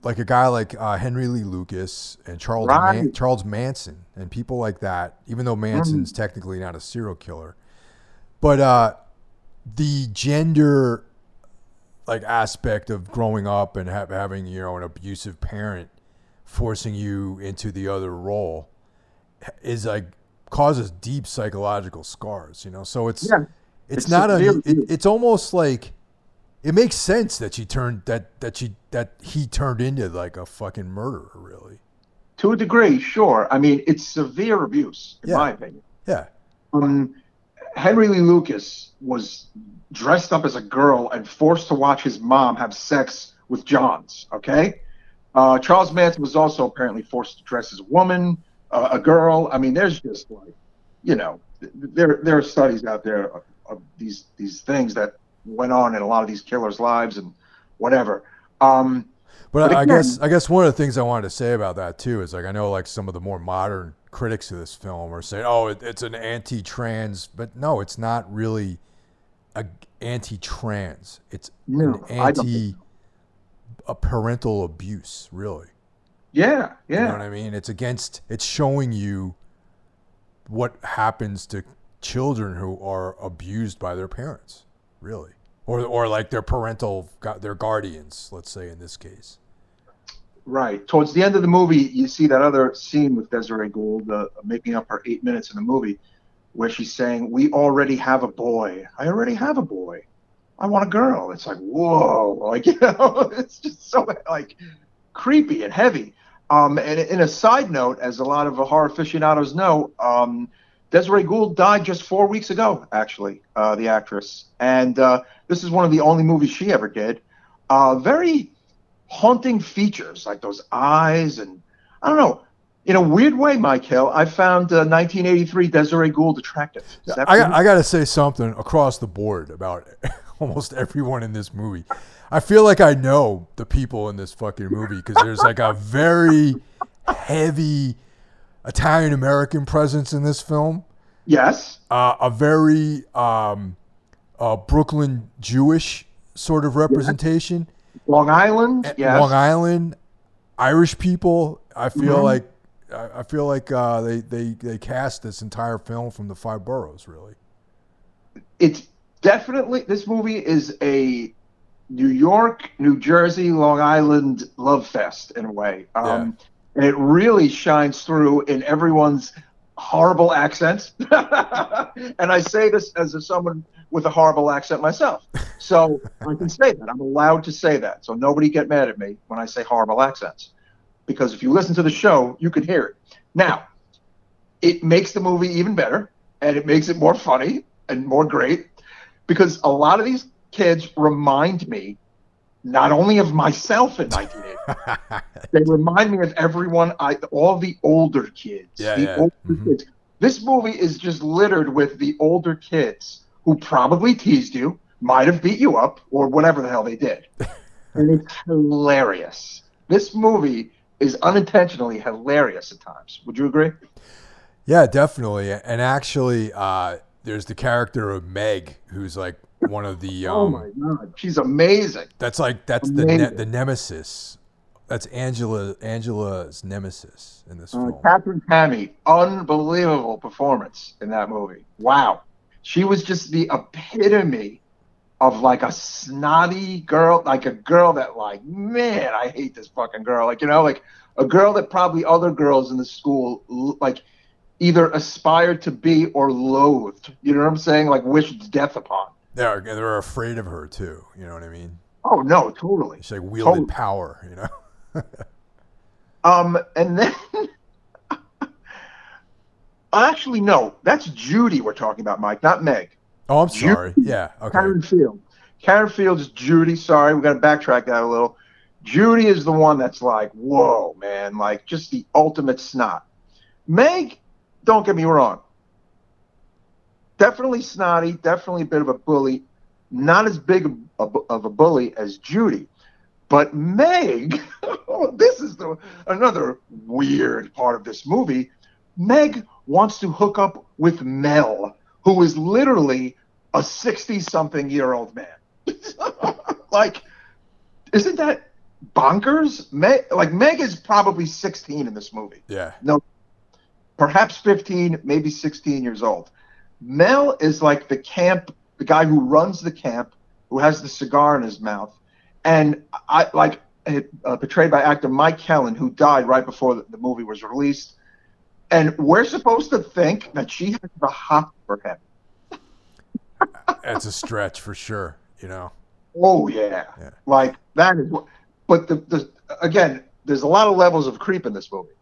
Like a guy like uh, Henry Lee Lucas and Charles right. Man- Charles Manson and people like that. Even though Manson's mm. technically not a serial killer, but uh, the gender like aspect of growing up and have, having you know an abusive parent forcing you into the other role is like causes deep psychological scars you know so it's yeah. it's, it's not a it, it's almost like it makes sense that she turned that that she that he turned into like a fucking murderer really to a degree sure i mean it's severe abuse in yeah. my opinion yeah um henry lee lucas was dressed up as a girl and forced to watch his mom have sex with Johns. Okay, uh, Charles Manson was also apparently forced to dress as a woman, uh, a girl. I mean, there's just like, you know, there there are studies out there of, of, these these things that went on in a lot of these killers' lives and whatever. Um, but, but I, I guess I guess one of the things I wanted to say about that too is like I know like some of the more modern critics of this film are saying, oh, it, it's an anti-trans, but no, it's not really a anti-trans. It's no, an anti a parental abuse, really. Yeah, yeah. You know what I mean? It's against. It's showing you what happens to children who are abused by their parents, really, or or like their parental, their guardians. Let's say in this case. Right. Towards the end of the movie, you see that other scene with Desiree Gould uh, making up her eight minutes in the movie where she's saying, "We already have a boy. I already have a boy. I want a girl." It's like, whoa, like you know, it's just so like creepy and heavy. Um, and in a side note, as a lot of horror aficionados know, um, Desiree Gould died just four weeks ago, actually, uh, the actress. And uh, this is one of the only movies she ever did. Uh, very haunting features, like those eyes. And I don't know, in a weird way, Mike Hill, I found 1983 uh, Desiree Gould attractive. I, I got to say something across the board about almost everyone in this movie. I feel like I know the people in this fucking movie because there's like a very heavy Italian American presence in this film. Yes. Uh, a very um, uh, Brooklyn Jewish sort of representation. Long Island. Yes. Long Island, Irish people. I feel mm-hmm. like I, feel like uh, they, they they cast this entire film from the five boroughs. Really, it's definitely this movie is a New York, New Jersey, Long Island love fest in a way. Um, yeah. And it really shines through in everyone's horrible accents. and I say this as a, someone with a horrible accent myself. So I can say that. I'm allowed to say that. So nobody get mad at me when I say horrible accents. Because if you listen to the show, you can hear it. Now, it makes the movie even better and it makes it more funny and more great because a lot of these kids remind me not only of myself in 1980, they remind me of everyone, I, all the older kids. Yeah, the yeah. older mm-hmm. kids. This movie is just littered with the older kids who probably teased you, might have beat you up, or whatever the hell they did. and it's hilarious. This movie is unintentionally hilarious at times. Would you agree? Yeah, definitely. And actually, uh, there's the character of Meg, who's like one of the. Oh um, oh my god, she's amazing. That's like that's amazing. the ne- the nemesis. That's Angela Angela's nemesis in this uh, film. Katherine Kamhi, unbelievable performance in that movie. Wow, she was just the epitome of like a snotty girl, like a girl that like, man, I hate this fucking girl. Like you know, like a girl that probably other girls in the school like either aspired to be or loathed. You know what I'm saying? Like wished death upon. They're they're afraid of her too. You know what I mean? Oh no, totally. She's like wielded totally. power. You know. um, and then. Actually, no. That's Judy we're talking about, Mike, not Meg. Oh, I'm sorry. Judy, yeah. Okay. Karen Field. Karen Field is Judy. Sorry, we got to backtrack that a little. Judy is the one that's like, whoa, man, like just the ultimate snot. Meg, don't get me wrong, definitely snotty, definitely a bit of a bully, not as big of a, bully as Judy. But Meg, this is the another weird part of this movie. Meg wants to hook up with Mel, who is literally a 60 something year old man. like, isn't that bonkers? Meg, like, Meg is probably 16 in this movie. Yeah. No, perhaps 15, maybe 16 years old. Mel is like the camp, the guy who runs the camp, who has the cigar in his mouth, and I like uh, portrayed by actor Mike Kellin, who died right before the, the, movie was released. And we're supposed to think that she has the hot for him. That's a stretch for sure, you know. Oh yeah, yeah. like that is. What, but the, the again, there's a lot of levels of creep in this movie.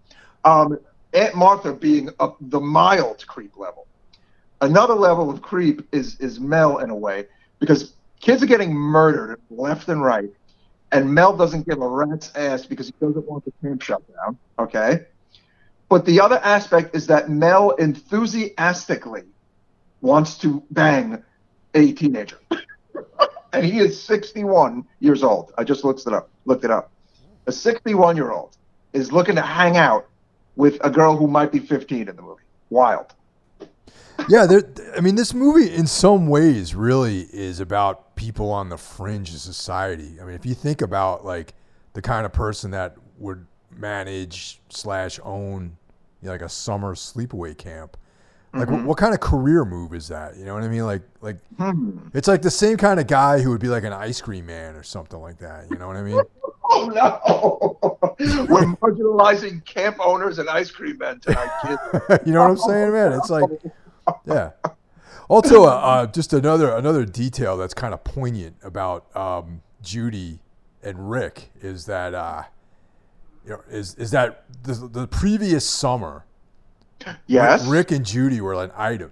Um, Aunt Martha being up the mild creep level. Another level of creep is is Mel in a way because kids are getting murdered left and right, and Mel doesn't give a rat's ass because he doesn't want the camp shut down. Okay, but the other aspect is that Mel enthusiastically wants to bang a teenager, and he is 61 years old. I just looked it up. Looked it up. A 61 year old is looking to hang out with a girl who might be 15 in the movie. Wild yeah, there, I mean, this movie in some ways really is about people on the fringe of society. I mean, if you think about like the kind of person that would manage slash own you know, like a summer sleepaway camp, like mm-hmm. what, what, kind of career move is that? You know what I mean? Like, like hmm. it's like the same kind of guy who would be like an ice cream man or something like that. You know what I mean? oh no, we're marginalizing camp owners and ice cream men tonight, kids. you know what I'm saying, man? It's like yeah. Also, uh, uh, just another another detail that's kind of poignant about um, Judy and Rick is that uh, you know, is is that the, the previous summer, Yes. Rick and Judy were an item.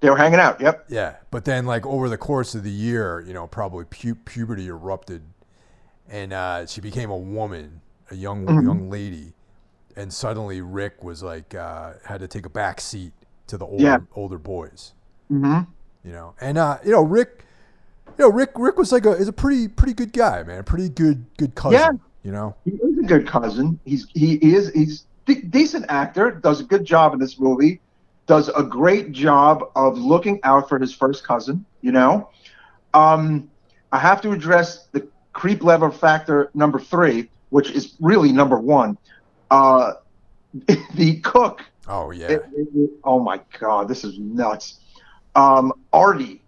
They were hanging out. Yep. Yeah, but then like over the course of the year, you know, probably pu- puberty erupted, and uh, she became a woman, a young Mhm. young lady, and suddenly Rick was like uh, had to take a back seat to the older Yeah. older boys, hmm you know, and uh, you know Rick, you know Rick Rick was like a is a pretty pretty good guy, man, pretty good good cousin, Yeah. you know. He is a good cousin. He's he is he's de- decent actor. Does a good job in this movie. Does a great job of looking out for his first cousin. You know, um, I have to address the creep level factor number three, which is really number one. Uh, the cook. Oh yeah, it- it- it- oh my god, this is nuts. Um, Artie,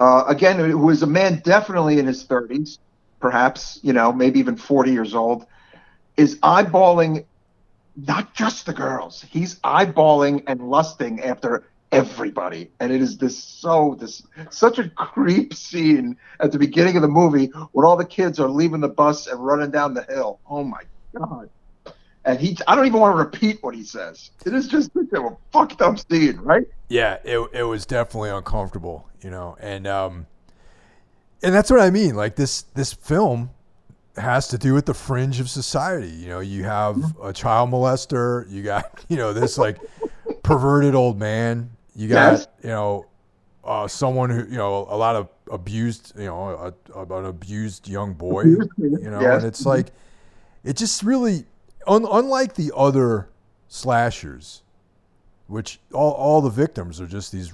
uh, again, who is a man definitely in his thirties, perhaps you know, maybe even forty years old, is eyeballing not just the girls. He's eyeballing and lusting after everybody, and it is this so this such a creep scene at the beginning of the movie when all the kids are leaving the bus and running down the hill. Oh my god. And he, I don't even want to repeat what he says. It is just such a fucked up scene, right? yeah, it it was definitely uncomfortable, you know, and um, and that's what I mean. Like this this film has to do with the fringe of society. You know, you have Mm-hmm. a child molester, you got you know this like perverted old man, you got Yes. you know uh, someone who you know a lot of abused you know a, a, an abused young boy, you know, Yes. and it's like it just really un, unlike the other slashers, which all all the victims are just these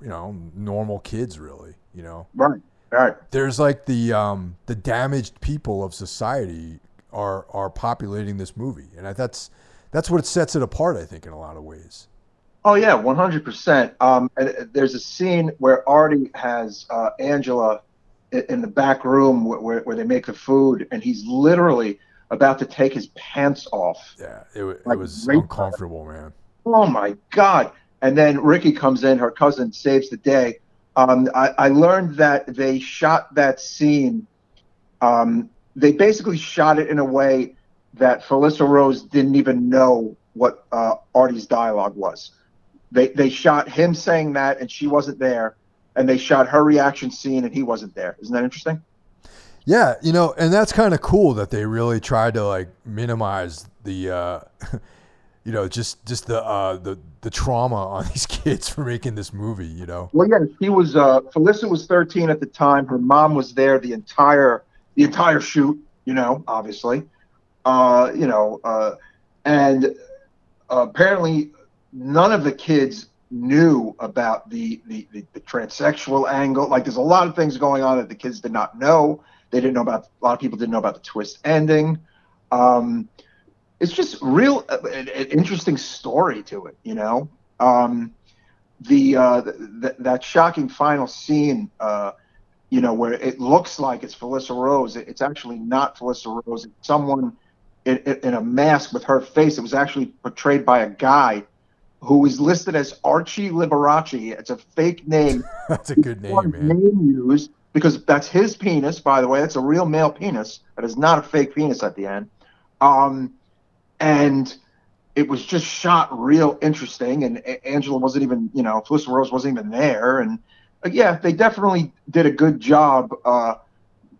you know normal kids, really, you know Right, right. there's like the um, the damaged people of society are are populating this movie, and I, that's that's what sets it apart. I think in a lot of ways. Oh yeah, one hundred percent. Um, uh, there's a scene where Artie has uh, Angela in the back room where, where, where they make the food, and he's literally about to take his pants off. Yeah, it, Like it was uncomfortable, man. Oh my god! And then Ricky comes in, her cousin saves the day. Um, I, I learned that they shot that scene. Um, they basically shot it in a way that Felissa Rose didn't even know what uh, Artie's dialogue was. They they shot him saying that, and she wasn't there, and they shot her reaction scene, and he wasn't there. Isn't that interesting? Yeah, you know, and that's kind of cool that they really tried to like minimize the, uh, you know, just just the uh, the the trauma on these kids for making this movie. You know. Well, yeah, she was. Uh, Felissa was 13 at the time. Her mom was there the entire the entire shoot. You know, obviously, uh, you know, uh, and apparently none of the kids knew about the, the the the transsexual angle. Like, there's a lot of things going on that the kids did not know. They didn't know about. A lot of people didn't know about the twist ending. Um, it's just real uh, an, an interesting story to it. You know. Um, the uh, th- th- that shocking final scene, uh, you know, where it looks like it's Felissa Rose. It- It's actually not Felissa Rose. It's someone in in a mask with her face. It was actually portrayed by a guy who is listed as Archie Liberace. It's a fake name. That's a good name, man. Name used because that's his penis, by the way. That's a real male penis. That is not a fake penis at the end. Um, and it was just shot real interesting. And Angela wasn't even, you know, Felissa Rose wasn't even there. And uh, yeah, they definitely did a good job uh,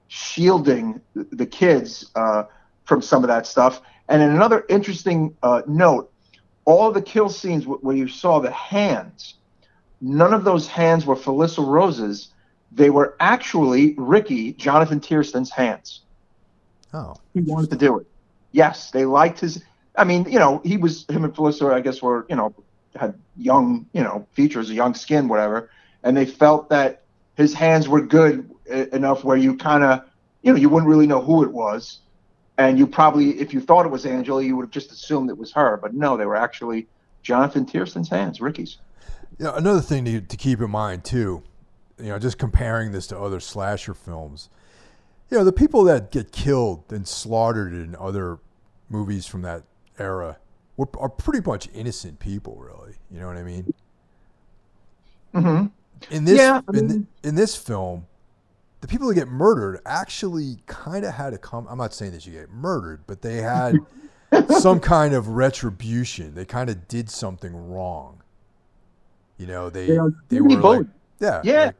shielding the- the kids uh, from some of that stuff. And in another interesting uh, note, all the kill scenes where you saw the hands, none of those hands were Felissa Rose's. They were actually Ricky, Jonathan Tiersten's hands. Oh, He wanted to do it. Yes, they liked his. I mean, you know, he was him and Felissa. I guess were you know had young you know features, a young skin, whatever, and they felt that his hands were good enough where you kind of you know you wouldn't really know who it was, and you probably if you thought it was Angela, you would have just assumed it was her, but no, they were actually Jonathan Tiersten's hands, Ricky's. you know, another thing to, to keep in mind too, you know, just comparing this to other slasher films, you know, the people that get killed and slaughtered in other movies from that era were, are pretty much innocent people, really. You know what I mean? hmm In this, Yeah, I in, in this film, the people that get murdered actually kind of had to come. I'm not saying that you get murdered, but they had some kind of retribution. They kind of did something wrong. You know, they They they were like, yeah, Yeah. like,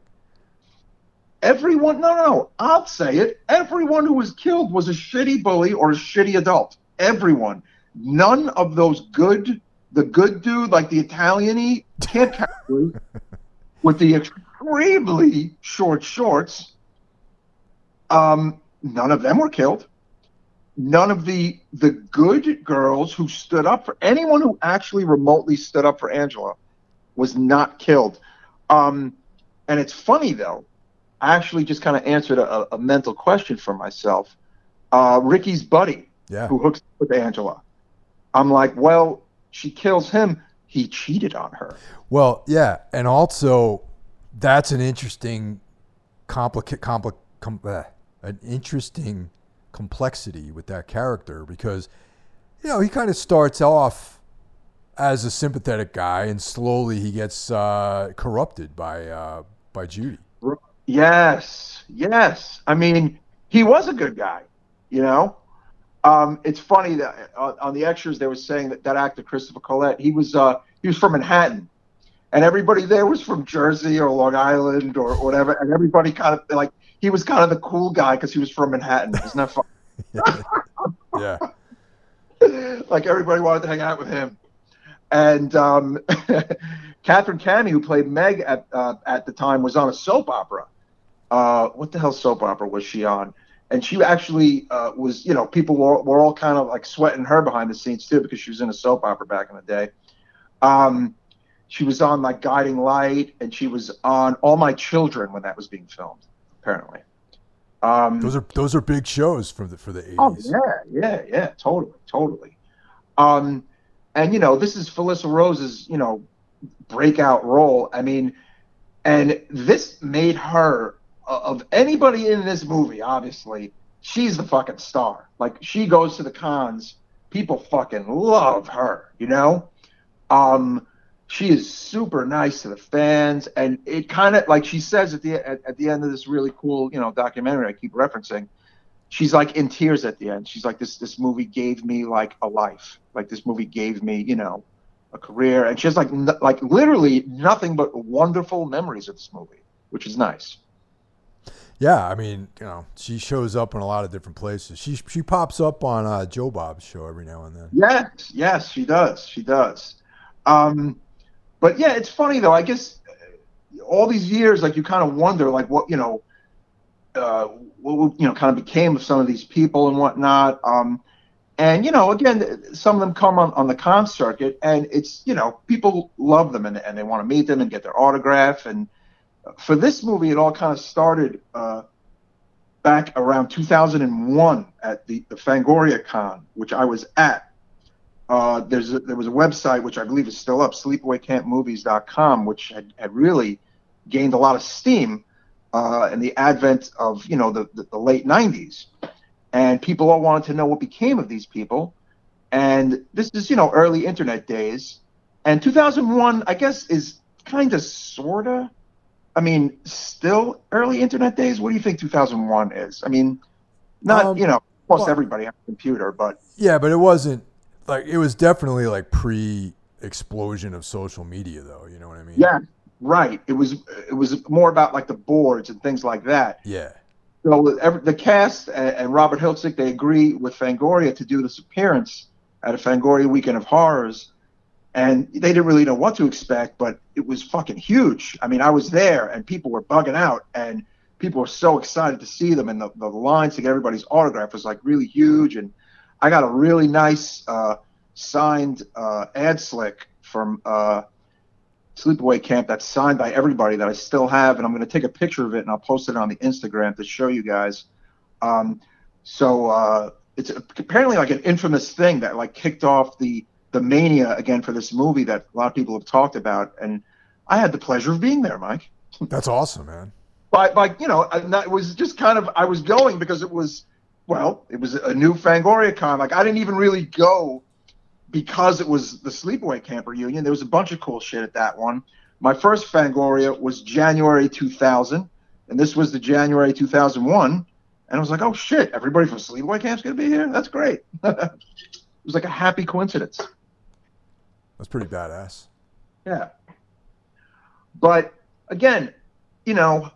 Everyone, no, no, no. I'll say it. Everyone who was killed was a shitty bully or a shitty adult. Everyone. None of those good, the good dude, like the Italian-y camp with the extremely short shorts, um, none of them were killed. None of the the good girls who stood up for anyone who actually remotely stood up for Angela was not killed. Um, and it's funny though. I actually just kind of answered a, a mental question for myself. Uh, Ricky's buddy, yeah, who hooks up with Angela. I'm like, well, she kills him. He cheated on her. Well, yeah, and also that's an interesting complicate compli- com- uh, an interesting complexity with that character because you know he kind of starts off as a sympathetic guy and slowly he gets uh, corrupted by uh, by Judy. Yes, yes. I mean, he was a good guy, you know. Um, it's funny that uh, on the extras they were saying that that actor Christopher Collet, he was uh, he was from Manhattan, and everybody there was from Jersey or Long Island or whatever, and everybody kind of like he was kind of the cool guy because he was from Manhattan. Isn't that fun? yeah, like everybody wanted to hang out with him. And um, Katherine Kamhi, who played Meg at uh, at the time, was on a soap opera. Uh, what the hell soap opera was she on? And she actually uh, was, you know, people were, were all kind of like sweating her behind the scenes too because she was in a soap opera back in the day. Um, she was on like Guiding Light, and she was on All My Children when that was being filmed, apparently. Um, those are those are big shows for the for the eighties. Oh yeah, yeah, yeah, totally, totally. Um, and you know, this is Felissa Rose's, you know, breakout role. I mean, and this made her uh, of anybody in this movie. Obviously, she's the fucking star. Like she goes to the cons, people fucking love her. You know, um, she is super nice to the fans, and it kind of like she says at the at, at the end of this really cool, you know, documentary I keep referencing she's like in tears at the end. She's like, this this movie gave me like a life. Like this movie gave me, you know, a career. And she has like n- like literally nothing but wonderful memories of this movie, which is nice. Yeah, I mean, you know, she shows up in a lot of different places. She she pops up on uh, Joe Bob's show every now and then. Yes, yes, she does. She does. Um, but yeah, it's funny though. I guess uh, all these years, like you kind of wonder, like what you know, uh, what you know, kind of became of some of these people and whatnot. Um, and you know, again, some of them come on, on the con circuit, and it's you know, people love them and, and they want to meet them and get their autograph. And for this movie, it all kind of started uh, back around 2001 at the, the Fangoria Con, which I was at. Uh, there's a, there was a website which I believe is still up, sleepawaycampmovies.com, which had, had really gained a lot of steam uh, in the advent of you know the, the, the late 90s, and people all wanted to know what became of these people. And this is you know early internet days, and 2001 I guess is kind of sorta. I mean, still early internet days. What do you think 2001 is? I mean, not Um, you know, Almost well- everybody has a computer, but Yeah, but it wasn't like it was definitely like pre explosion of social media though, you know what I mean? yeah, right. It was it was more about like the boards and things like that. Yeah. So every, the cast and, and Robert Hiltzik they agree with Fangoria to do this appearance at a Fangoria Weekend of Horrors, and they didn't really know what to expect, but it was fucking huge. I mean, I was there, and people were bugging out, and people were so excited to see them, and the, the lines to get everybody's autograph was like really huge, and I got a really nice uh, signed uh, ad slick from uh, Sleepaway Camp that's signed by everybody that I still have, and I'm going to take a picture of it and I'll post it on the Instagram to show you guys. Um, so uh, it's apparently like an infamous thing that like kicked off the the mania again for this movie that a lot of people have talked about, and I had the pleasure of being there, Mike. That's awesome, man. But by, you know, that was just kind of I was going because it was well, it was a new Fangoria con. Like I didn't even really go because it was the Sleepaway Camp reunion. There was a bunch of cool shit at that one. My first Fangoria was January 2000. and this was the January 2001, and I was like, oh shit, everybody from Sleepaway Camp's gonna be here. That's great. it was like a happy coincidence. That's pretty badass. Yeah. But again, you know,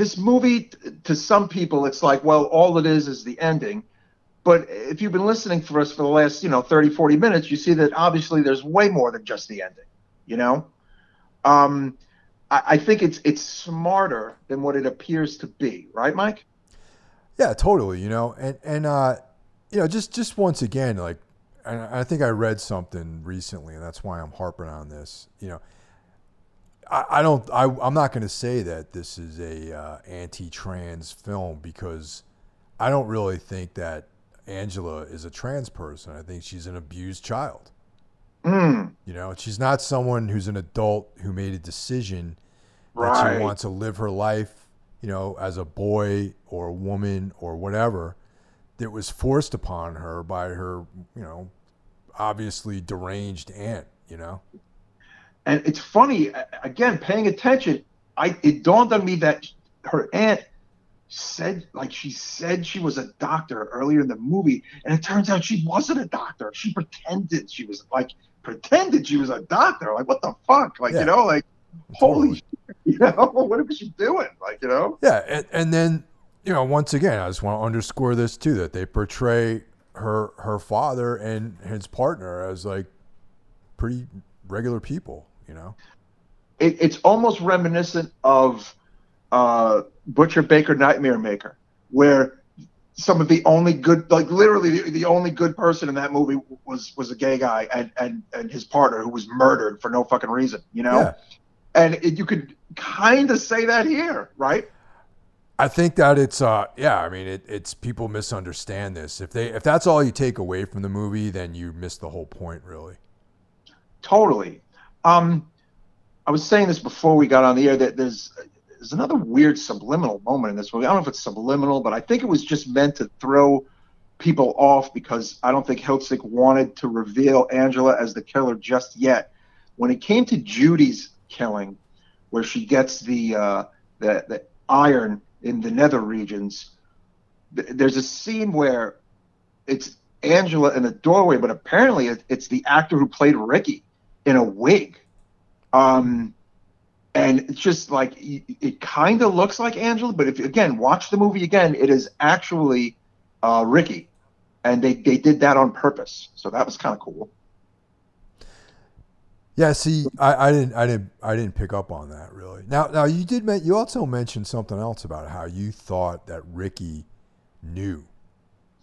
this movie to some people it's like, well, all it is is the ending. But if you've been listening for us for the last, you know, 30, 40 minutes, you see that obviously there's way more than just the ending, you know? Um, I, I think it's it's smarter than what it appears to be, right, Mike? Yeah, totally. You know, and and uh, you know, just just once again, like, I think I read something recently, and that's why I'm harping on this. You know, I, I don't, I, I'm not going to say that this is a uh, anti-trans film because I don't really think that Angela is a trans person. I think she's an abused child. Mm, You know, she's not someone who's an adult who made a decision that she wants to live her life, you know, as a boy or a woman or whatever that was forced upon her by her, you know, obviously deranged aunt, you know. And it's funny again, paying attention. I it dawned on me that her aunt said like she said she was a doctor earlier in the movie, and it turns out she wasn't a doctor. She pretended she was like pretended she was a doctor. Like what the fuck? Like Yeah. you know, like holy shit, you know, what was she doing? Like you know, Yeah, and, and then you know, once again, I just want to underscore this too that they portray her her father and his partner as like pretty regular people, you know. it, it's almost reminiscent of uh, Butcher Baker Nightmare Maker, where some of the only good, like literally the, the only good person in that movie was was a gay guy and and and his partner who was murdered for no fucking reason, you know. Yeah. And it, you could kind of say that here, right? I think that it's uh yeah, I mean it, it's people misunderstand this. If they if that's all you take away from the movie, then you miss the whole point really. Totally. Um, I was saying this before we got on the air that there's there's another weird subliminal moment in this movie. I don't know if it's subliminal, but I think it was just meant to throw people off because I don't think Hiltzik wanted to reveal Angela as the killer just yet. When it came to Judy's killing, where she gets the uh, the, the iron in the nether regions, th- there's a scene where it's Angela in the doorway, but apparently it, it's the actor who played Ricky in a wig. Um, and it's just like it kind of looks like Angela, but if you again watch the movie again, it is actually uh, Ricky, and they they did that on purpose. So that was kind of cool. Yeah, see, I, I didn't I didn't I didn't pick up on that really. Now now you did you also mentioned something else about how you thought that Ricky knew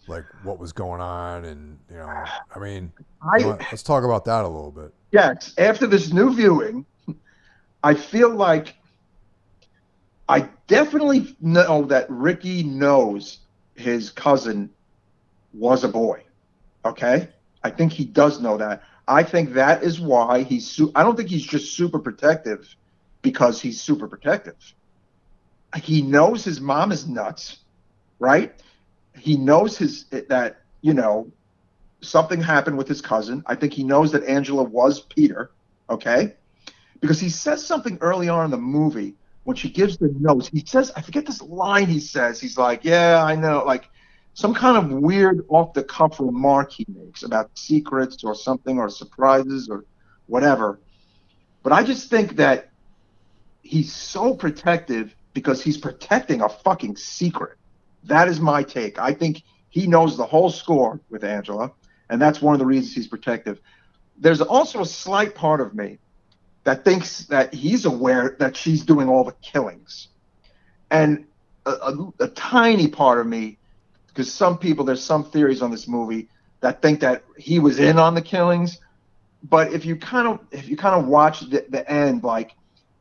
like what was going on and you know I mean I let's talk about that a little bit. Yes, after this new viewing, I feel like I definitely know that Ricky knows his cousin was a boy. Okay? I think he does know that. I think that is why he's su- I don't think he's just super protective because he's super protective. He knows his mom is nuts, right? He knows his that, you know, something happened with his cousin. I think he knows that Angela was Peter, okay? Because he says something early on in the movie when she gives the notes. He says, I forget this line he says. He's like, Yeah, I know. Like some kind of weird off the cuff remark he makes about secrets or something or surprises or whatever. But I just think that he's so protective because he's protecting a fucking secret. That is my take. I think he knows the whole score with Angela, and that's one of the reasons he's protective. There's also a slight part of me that thinks that he's aware that she's doing all the killings, and a, a, a tiny part of me, because some people, there's some theories on this movie that think that he was in on the killings, but if you kind of if you kind of watch the, the end, like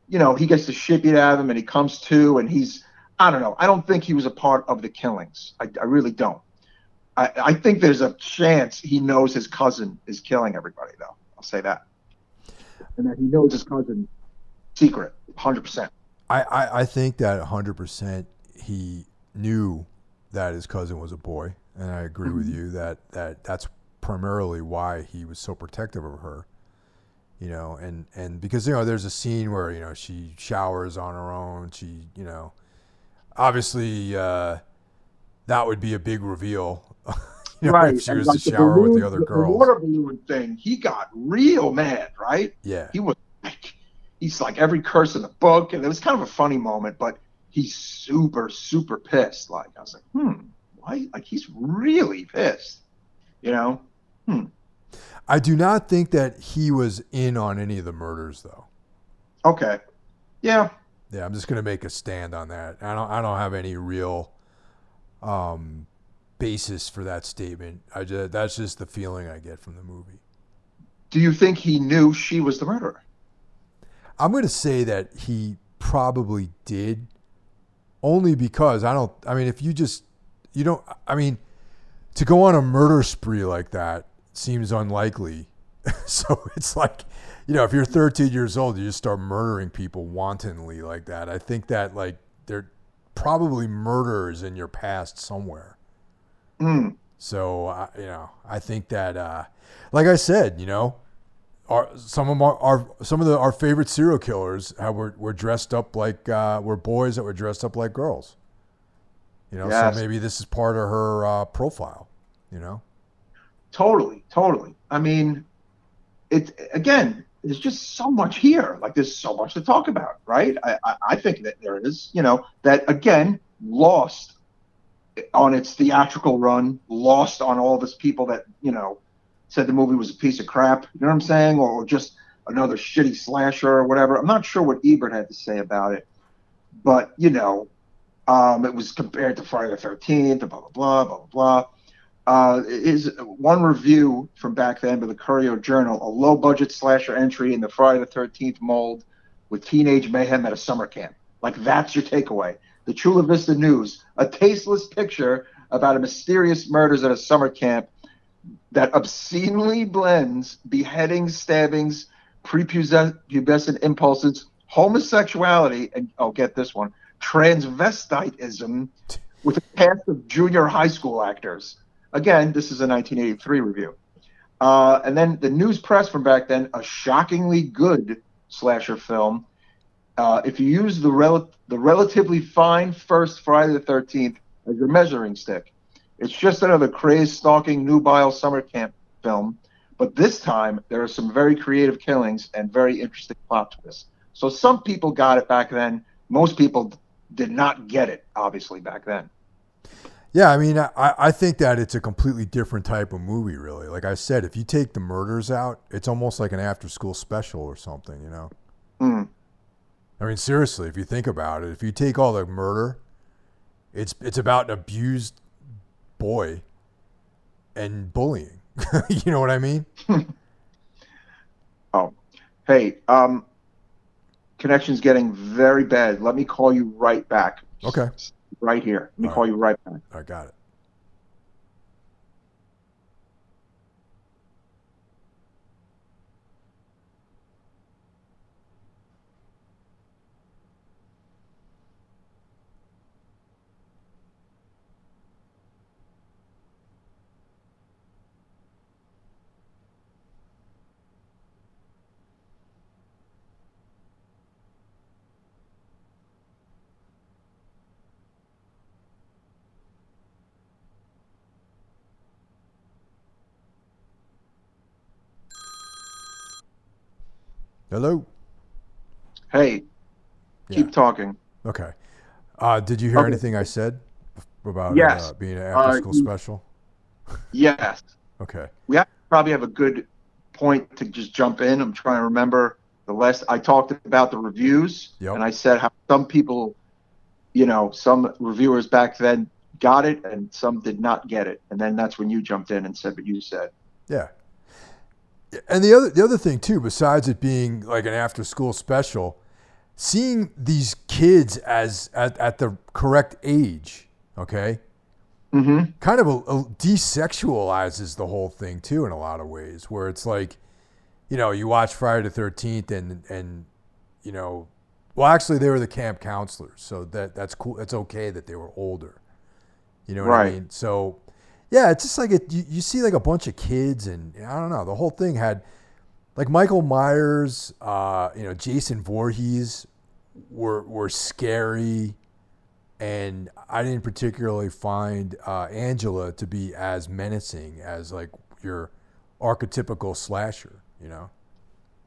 you know, he gets the shit beat out of him and he comes to and he's I don't know. I don't think he was a part of the killings. I, I really don't. I, I think there's a chance he knows his cousin is killing everybody, though. I'll say that. And that he knows his cousin secret, 100%. I, I, I think that 100% he knew that his cousin was a boy. And I agree with you that, that that's primarily why he was so protective of her. You know, and, and because, you know, there's a scene where, you know, she showers on her own. She, you know, obviously, uh, that would be a big reveal. you know, right. If she And was like to shower balloon, with the other the water balloon thing, he got real mad, right? Yeah. He was like, he's like every curse in the book, and it was kind of a funny moment, but he's super, super pissed. Like I was like, hmm, why? Like he's really pissed, you know? Hmm. I do not think that he was in on any of the murders, though. Okay, yeah, Yeah, I'm just gonna make a stand on that. I don't I don't have any real um, basis for that statement. I just that's just the feeling I get from the movie. Do you think he knew she was the murderer? I'm gonna say that he probably did, only because I don't. I mean, if you just you don't. I mean, to go on a murder spree like that seems unlikely. so it's like, you know, if you're 13 years old, you just start murdering people wantonly like that. I think that like there probably murderers in your past somewhere. Hmm. So uh, you know, I think that, uh, like I said, you know, our some of our, our some of the our favorite serial killers how were, were dressed up like uh, were boys that were dressed up like girls. You know, Yes. so maybe this is part of her uh, profile. You know, Totally, totally. I mean, it again. There's just so much here. Like there's so much to talk about, right? I, I, I think that there is. You know, that again lost on its theatrical run, lost on all this people that you know said the movie was a piece of crap. You know what I'm saying? Or, just another shitty slasher or whatever. I'm not sure what Ebert had to say about it, but you know, um, it was compared to Friday the 13th, blah blah blah blah blah uh, is one review from back then by the Courier Journal, a low budget slasher entry in the Friday the 13th mold with teenage mayhem at a summer camp. Like, that's your takeaway. The Chula Vista News, a tasteless picture about a mysterious murders at a summer camp that obscenely blends beheadings, stabbings, prepubescent impulses, homosexuality, and I'll oh, get this one, transvestitism with a cast of junior high school actors. Again, this is a 1983 review. Uh, and then the news press from back then, a shockingly good slasher film. Uh, if you use the, rel- the relatively fine first Friday the 13th as your measuring stick, it's just another crazed, stalking, nubile summer camp film. But this time, there are some very creative killings and very interesting plot twists. So some people got it back then. Most people did not get it, obviously, back then. yeah. I mean, I, I think that it's a completely different type of movie. Really, like I said, if you take the murders out, it's almost like an after school special or something. You know. Hmm. I mean, seriously, if you think about it, if you take all the murder, it's it's about an abused boy and bullying. you know what I mean? Oh, hey, um, connection's getting very bad. Let me call you right back. Okay. Right here. Let me All call you right back. I got it. Hello. Hey, Yeah. keep talking. Okay. Uh, did you hear Okay. anything I said about Yes. uh, being an Uh, after school you- special? Yes, Okay. we have, probably have a good point to just jump in. I'm trying to remember the last I talked about the reviews, Yep. and I said how some people, you know, some reviewers back then got it and some did not get it, and then that's when you jumped in and said what you said. Yeah. And the other the other thing too, besides it being like an after school special, seeing these kids as at, at the correct age, okay, Mm-hmm. kind of a, a desexualizes the whole thing too in a lot of ways. Where it's like, you know, you watch Friday the Thirteenth and and you know, well, actually they were the camp counselors, so that that's cool. That's okay that they were older. You know what I mean? So, yeah, it's just like it, you, you see like a bunch of kids, and I don't know. The whole thing had like Michael Myers, uh, you know, Jason Voorhees were were scary. and I didn't particularly find uh, Angela to be as menacing as like your archetypical slasher. You know?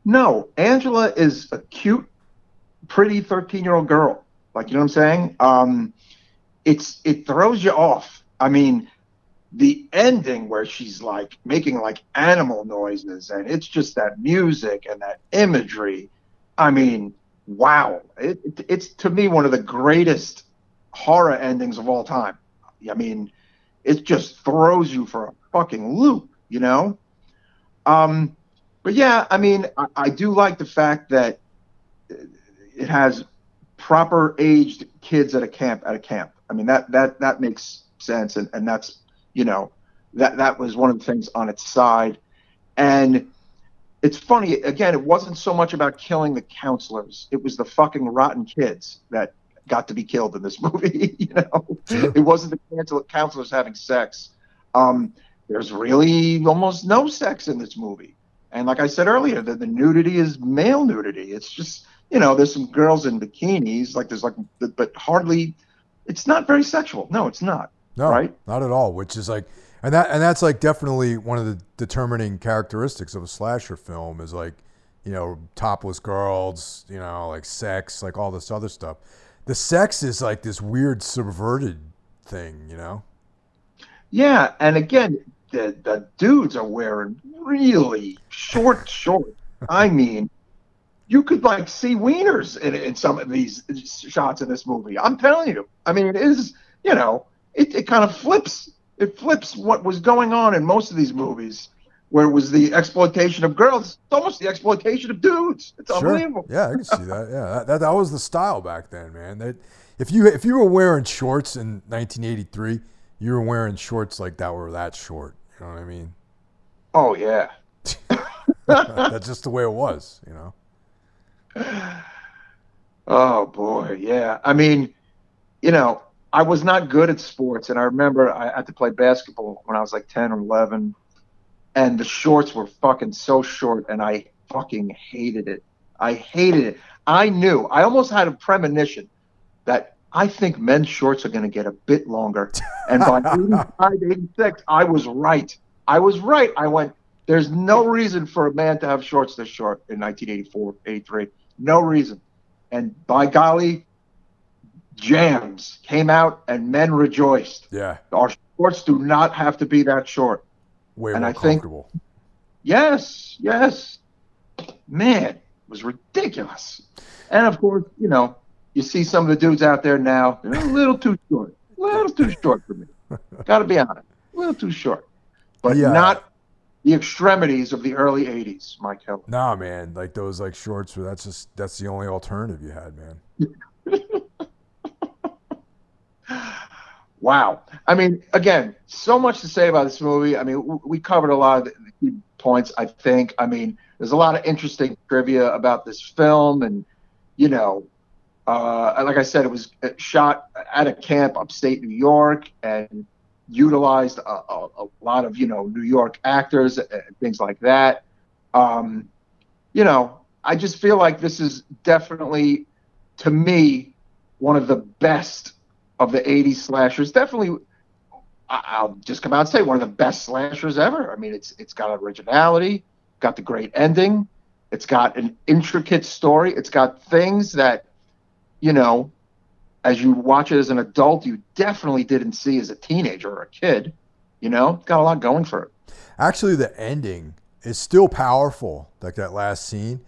No, Angela is a cute, pretty thirteen-year-old girl. Like you know what I'm saying? Um, it's it throws you off. I mean, the ending where she's like making like animal noises and it's just that music and that imagery. I mean, wow! It, it, it's to me one of the greatest horror endings of all time. I mean, it just throws you for a fucking loop, you know. Um, but yeah, I mean, I, I do like the fact that it has proper aged kids at a camp at a camp. I mean that that that makes sense, and and that's you know that that was one of the things on its side, and it's funny again. It wasn't so much about killing the counselors; it was the fucking rotten kids that got to be killed in this movie. you know, sure. it wasn't the counselors having sex. Um, there's really almost no sex in this movie, and like I said earlier, the, the nudity is male nudity. It's just you know, there's some girls in bikinis, like there's like, but hardly. It's not very sexual. No, it's not. No, right? Not at all. Which is like, and that and that's like definitely one of the determining characteristics of a slasher film is like, you know, topless girls, you know, like sex, like all this other stuff. The sex is like this weird subverted thing, you know. Yeah, and again, the the dudes are wearing really short shorts. I mean, you could like see wieners in, in some of these shots in this movie. I'm telling you. I mean, it is, you know, it, it kind of flips. It flips what was going on in most of these movies, where it was the exploitation of girls. It's almost the exploitation of dudes. It's sure. unbelievable. Yeah, I can see that. Yeah, that, that, that was the style back then, man. That if you if you were wearing shorts in 1983, you were wearing shorts like that were that short. You know what I mean? Oh yeah. That's just the way it was, you know. oh boy, yeah. I mean, you know, I was not good at sports, and I remember I had to play basketball when I was like ten or eleven, and the shorts were fucking so short, and I fucking hated it. I hated it. I knew. I almost had a premonition that I think men's shorts are going to get a bit longer. And by 85, 86, I was right. I was right. I went, there's no reason for a man to have shorts this short in 1984, 83. No reason. And by golly, jams came out and men rejoiced. Yeah. Our shorts do not have to be that short. Way and more I comfortable. Think, yes, yes. Man, it was ridiculous. And of course, you know, you see some of the dudes out there now, they're a little too short. A little too short for me. Gotta be honest. A little too short. But yeah. not the extremities of the early '80s, Mike. Nah, man, like those like shorts. That's just that's the only alternative you had, man. wow. I mean, again, so much to say about this movie. I mean, we covered a lot of the key points. I think. I mean, there's a lot of interesting trivia about this film, and you know, uh, like I said, it was shot at a camp upstate New York, and utilized a, a, a, lot of you know New York actors and things like that. Um, you know, I just feel like this is definitely, to me, one of the best of the '80s slashers. Definitely, I'll just come out and say one of the best slashers ever. I mean, it's it's got originality, got the great ending, it's got an intricate story, it's got things that, you know, as you watch it as an adult, you definitely didn't see as a teenager or a kid. You know, it's got a lot going for it. Actually, the ending is still powerful, like that last scene,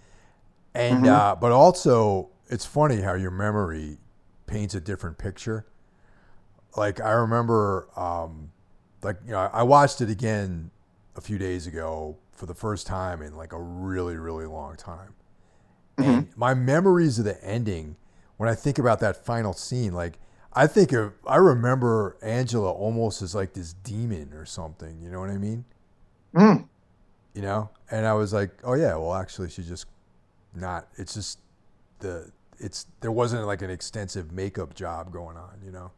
and mm-hmm. uh, but also it's funny how your memory paints a different picture. Like I remember, um, like you know, I watched it again a few days ago for the first time in like a really, really long time, mm-hmm. and my memories of the ending when I think about that final scene, like I think of, I remember Angela almost as like this demon or something. You know what I mean? Mm. You know, and I was like, oh yeah, well actually she's just not. It's just the it's there wasn't like an extensive makeup job going on. You know?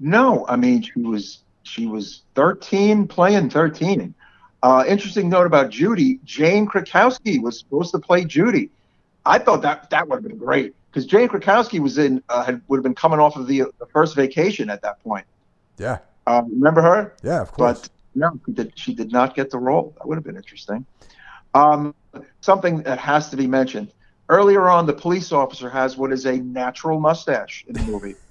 No, I mean she was she was 13 playing 13. Uh, interesting note about Judy. Jane Krakowski was supposed to play Judy. I thought that that would have been great because Jane Krakowski was in uh, had, would have been coming off of the, the first vacation at that point. Yeah. Um, remember her? Yeah, of course. But no, she did, she did not get the role. That would have been interesting. Um, something that has to be mentioned. Earlier on, the police officer has what is a natural mustache in the movie,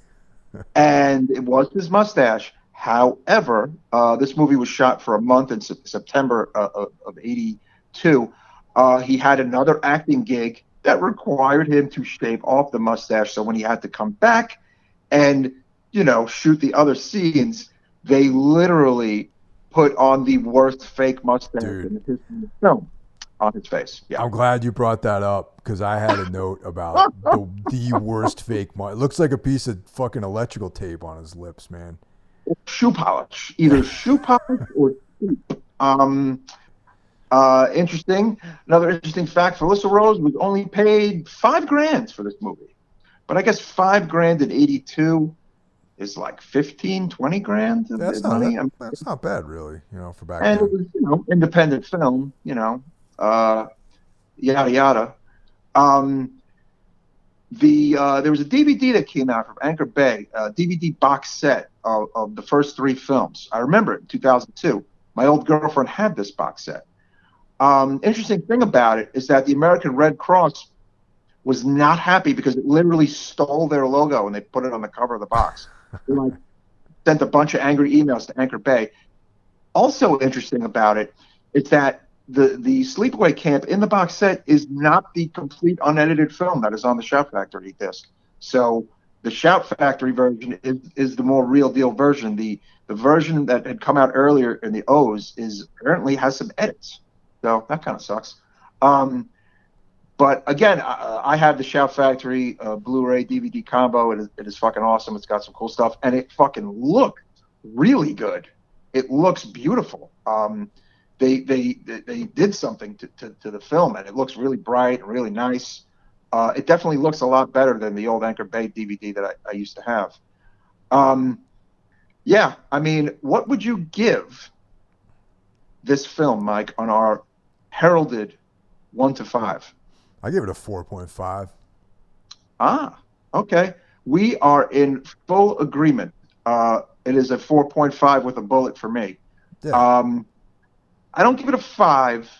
and it was his mustache. However, uh, this movie was shot for a month in September uh, of '82. Uh, he had another acting gig that required him to shave off the mustache. So when he had to come back and you know shoot the other scenes, they literally put on the worst fake mustache Dude. in the history of film on his face. Yeah. I'm glad you brought that up because I had a note about the, the worst fake. Mu- it looks like a piece of fucking electrical tape on his lips, man. Shoe polish, either shoe polish or um. Uh, interesting. Another interesting fact: Felissa Rose was only paid five grand for this movie, but I guess five grand in '82 is like 15, 20 grand. That's not, that, that's not bad, really, you know, for back and then. it was, you know, independent film, you know, uh, yada, yada. Um, the uh, there was a DVD that came out from Anchor Bay, a DVD box set of, of the first three films. I remember it in 2002. My old girlfriend had this box set. Um, interesting thing about it is that the American Red Cross was not happy because it literally stole their logo and they put it on the cover of the box. they like sent a bunch of angry emails to Anchor Bay. Also interesting about it is that the the sleepaway camp in the box set is not the complete unedited film that is on the Shout Factory disc. So the Shout Factory version is, is the more real deal version. The the version that had come out earlier in the O's is apparently has some edits. So that kind of sucks. Um, but again, I, have the Shout Factory uh, Blu-ray DVD combo. It is, it is fucking awesome. It's got some cool stuff, and it fucking looks really good. It looks beautiful. Um, they, they they did something to, to, to, the film, and it looks really bright and really nice. Uh, it definitely looks a lot better than the old Anchor Bay DVD that I, I used to have. Um, yeah, I mean, what would you give this film, Mike, on our heralded one to five? I give it a 4.5. Ah, okay. We are in full agreement. Uh, it is a 4.5 with a bullet for me. Yeah. Um, I don't give it a five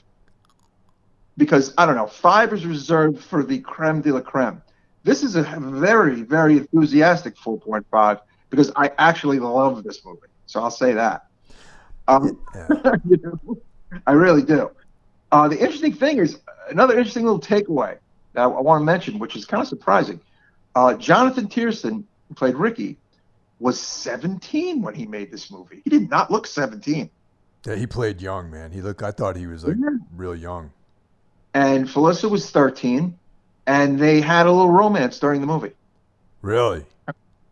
because I don't know. Five is reserved for the creme de la creme. This is a very, very enthusiastic 4.5 because I actually love this movie. So I'll say that. Um, yeah. you know, I really do. Uh, the interesting thing is another interesting little takeaway that I, I want to mention, which is kind of surprising. Uh, Jonathan Tiersten, who played Ricky, was 17 when he made this movie. He did not look 17. Yeah, he played young, man. He looked. I thought he was like yeah. real young. And Felissa was 13, and they had a little romance during the movie. Really?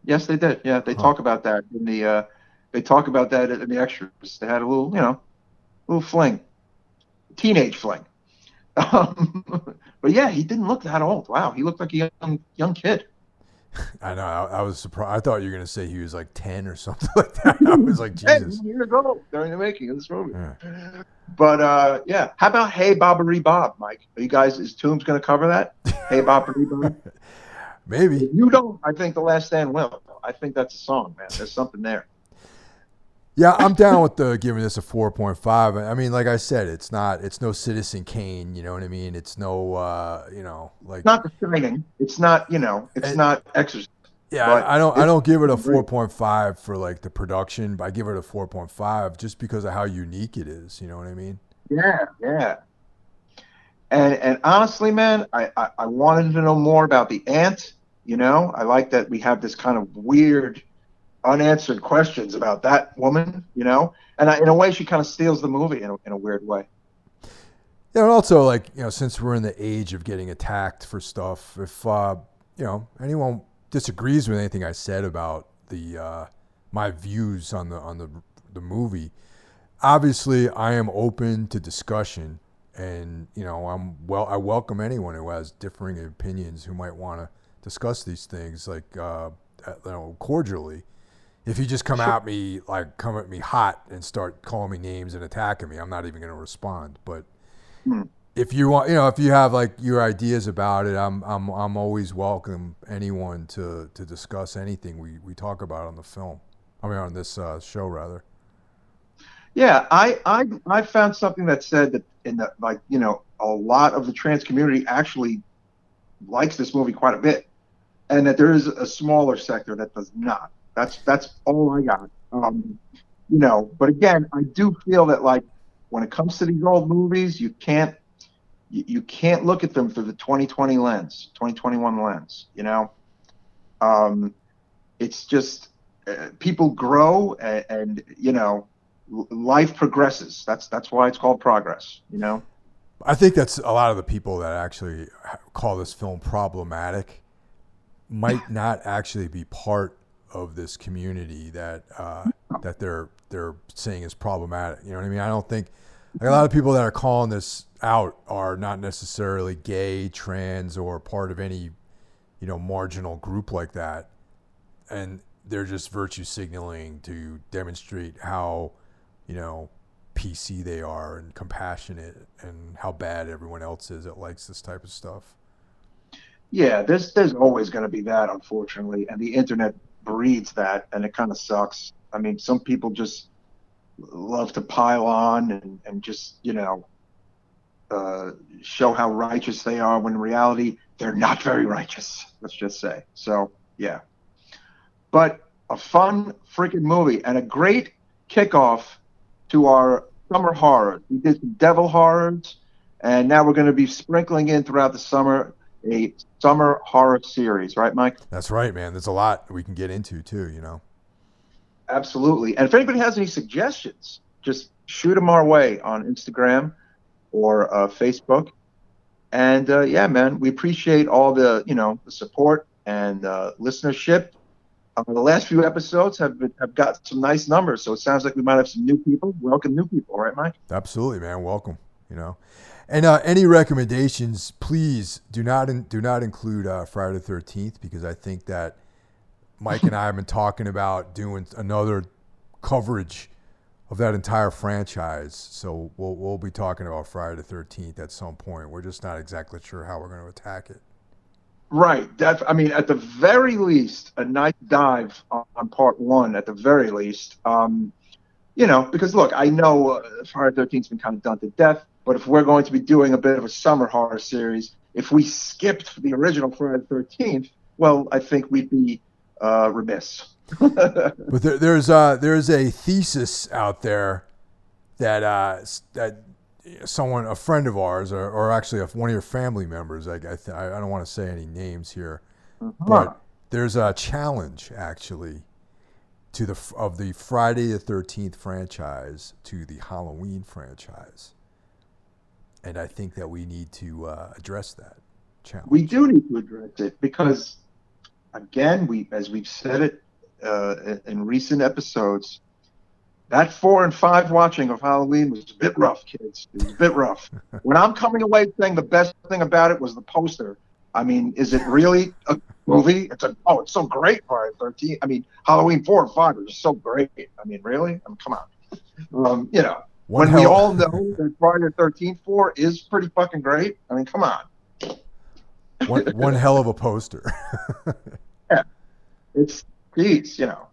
Yes, they did. Yeah, they huh. talk about that in the. Uh, they talk about that in the extras. They had a little, you know, little fling teenage fling. Um, but yeah, he didn't look that old. Wow, he looked like a young young kid. I know. I, I, was surprised. I thought you were going to say he was like ten or something like that. I was like, Jesus. Ten years old during the making of this movie. Yeah. But uh, yeah, how about Hey Bobbery Bob, Mike? Are you guys? Is Tombs going to cover that? hey Bobbery Bob. Maybe. If you don't. I think The Last Stand will. I think that's a song, man. There's something there. Yeah, I'm down with the giving this a 4.5. I mean, like I said, it's not, it's no Citizen Kane. You know what I mean? It's no, uh, you know, like not the Shining. It's not, you know, it's and, not Exorcist. Yeah, I don't, I don't give it a 4.5 for like the production, but I give it a 4.5 just because of how unique it is. You know what I mean? Yeah, yeah. And and honestly, man, I, I, I wanted to know more about the ant. You know, I like that we have this kind of weird unanswered questions about that woman, you know, and I, in a way, she kind of steals the movie in a, in a weird way. Yeah, and also like you know, since we're in the age of getting attacked for stuff, if uh, you know anyone disagrees with anything I said about the uh, my views on the on the the movie, obviously I am open to discussion, and you know I'm well. I welcome anyone who has differing opinions who might want to discuss these things like uh, you know cordially if you just come sure. at me like come at me hot and start calling me names and attacking me, I'm not even going to respond. But hmm. if you want, you know, if you have like your ideas about it, I'm I'm I'm always welcome anyone to to discuss anything we we talk about on the film. I mean, on this uh, show rather. Yeah, I, I I found something that said that in the like you know a lot of the trans community actually likes this movie quite a bit, and that there is a smaller sector that does not. That's that's all I got. Um, you know, but again, I do feel that like when it comes to these old movies, you can't you, you can't look at them through the 2020 lens, 2021 lens. You know, um, it's just uh, people grow and, and you know life progresses. That's that's why it's called progress. You know. I think that's a lot of the people that actually call this film problematic might not actually be part of this community that uh, that they're they're saying is problematic. You know what I mean? I don't think like a lot of people that are calling this out are not necessarily gay, trans, or part of any you know marginal group like that, and they're just virtue signaling to demonstrate how you know PC they are and compassionate and how bad everyone else is that likes this type of stuff. Yeah, there's there's always going to be that, unfortunately, and the internet breeds that, and it kind of sucks. I mean, some people just love to pile on and, and just you know uh, show how righteous they are when in reality they're not very righteous. Let's just say. So yeah, but a fun freaking movie and a great kickoff to our summer horrors. We did some devil horrors, and now we're going to be sprinkling in throughout the summer a summer horror series, right, Mike? That's right, man. There's a lot we can get into too, you know. Absolutely. And if anybody has any suggestions, just shoot them our way on Instagram or uh, Facebook. And uh, yeah, man, we appreciate all the you know the support and uh, listenership. Uh, the last few episodes have been, have got some nice numbers, so it sounds like we might have some new people. Welcome, new people, right, Mike? Absolutely, man. Welcome. You know, and uh, any recommendations, please do not in, do not include uh, Friday the Thirteenth because I think that Mike and I have been talking about doing another coverage of that entire franchise. So we'll we'll be talking about Friday the Thirteenth at some point. We're just not exactly sure how we're going to attack it. Right. I mean, at the very least, a nice dive on, on part one. At the very least, um, you know, because look, I know uh, Friday the Thirteenth's been kind of done to death. But if we're going to be doing a bit of a summer horror series, if we skipped the original Friday the Thirteenth, well, I think we'd be uh, remiss. but there, there's uh, there's a thesis out there that uh, that someone, a friend of ours, or, or actually one of your family members, I I, th- I don't want to say any names here, uh-huh. but there's a challenge actually to the of the Friday the Thirteenth franchise to the Halloween franchise, and I think that we need to uh, address that challenge. We do need to address it because again, we as we've said it uh, in recent episodes, that four and five watching of Halloween was a bit rough, kids. It was a bit rough. when I'm coming away saying the best thing about it was the poster, I mean, is it really a movie? It's a oh, it's so great. Friday Thirteen. I mean, Halloween four and five are just so great. I mean, really? I mean, come on. Um, you know, One when we all know that Friday the Thirteenth four is pretty fucking great. I mean, come on. one one hell of a poster. yeah, it's geez, you know.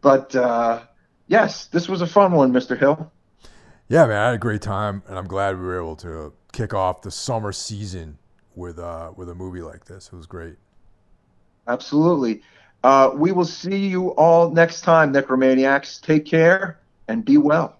But uh, yes, this was a fun one, Mr. Hill. Yeah, man, I had a great time, and I'm glad we were able to kick off the summer season with uh, with a movie like this. It was great. Absolutely. Uh, we will see you all next time, Necromaniacs. Take care and be well.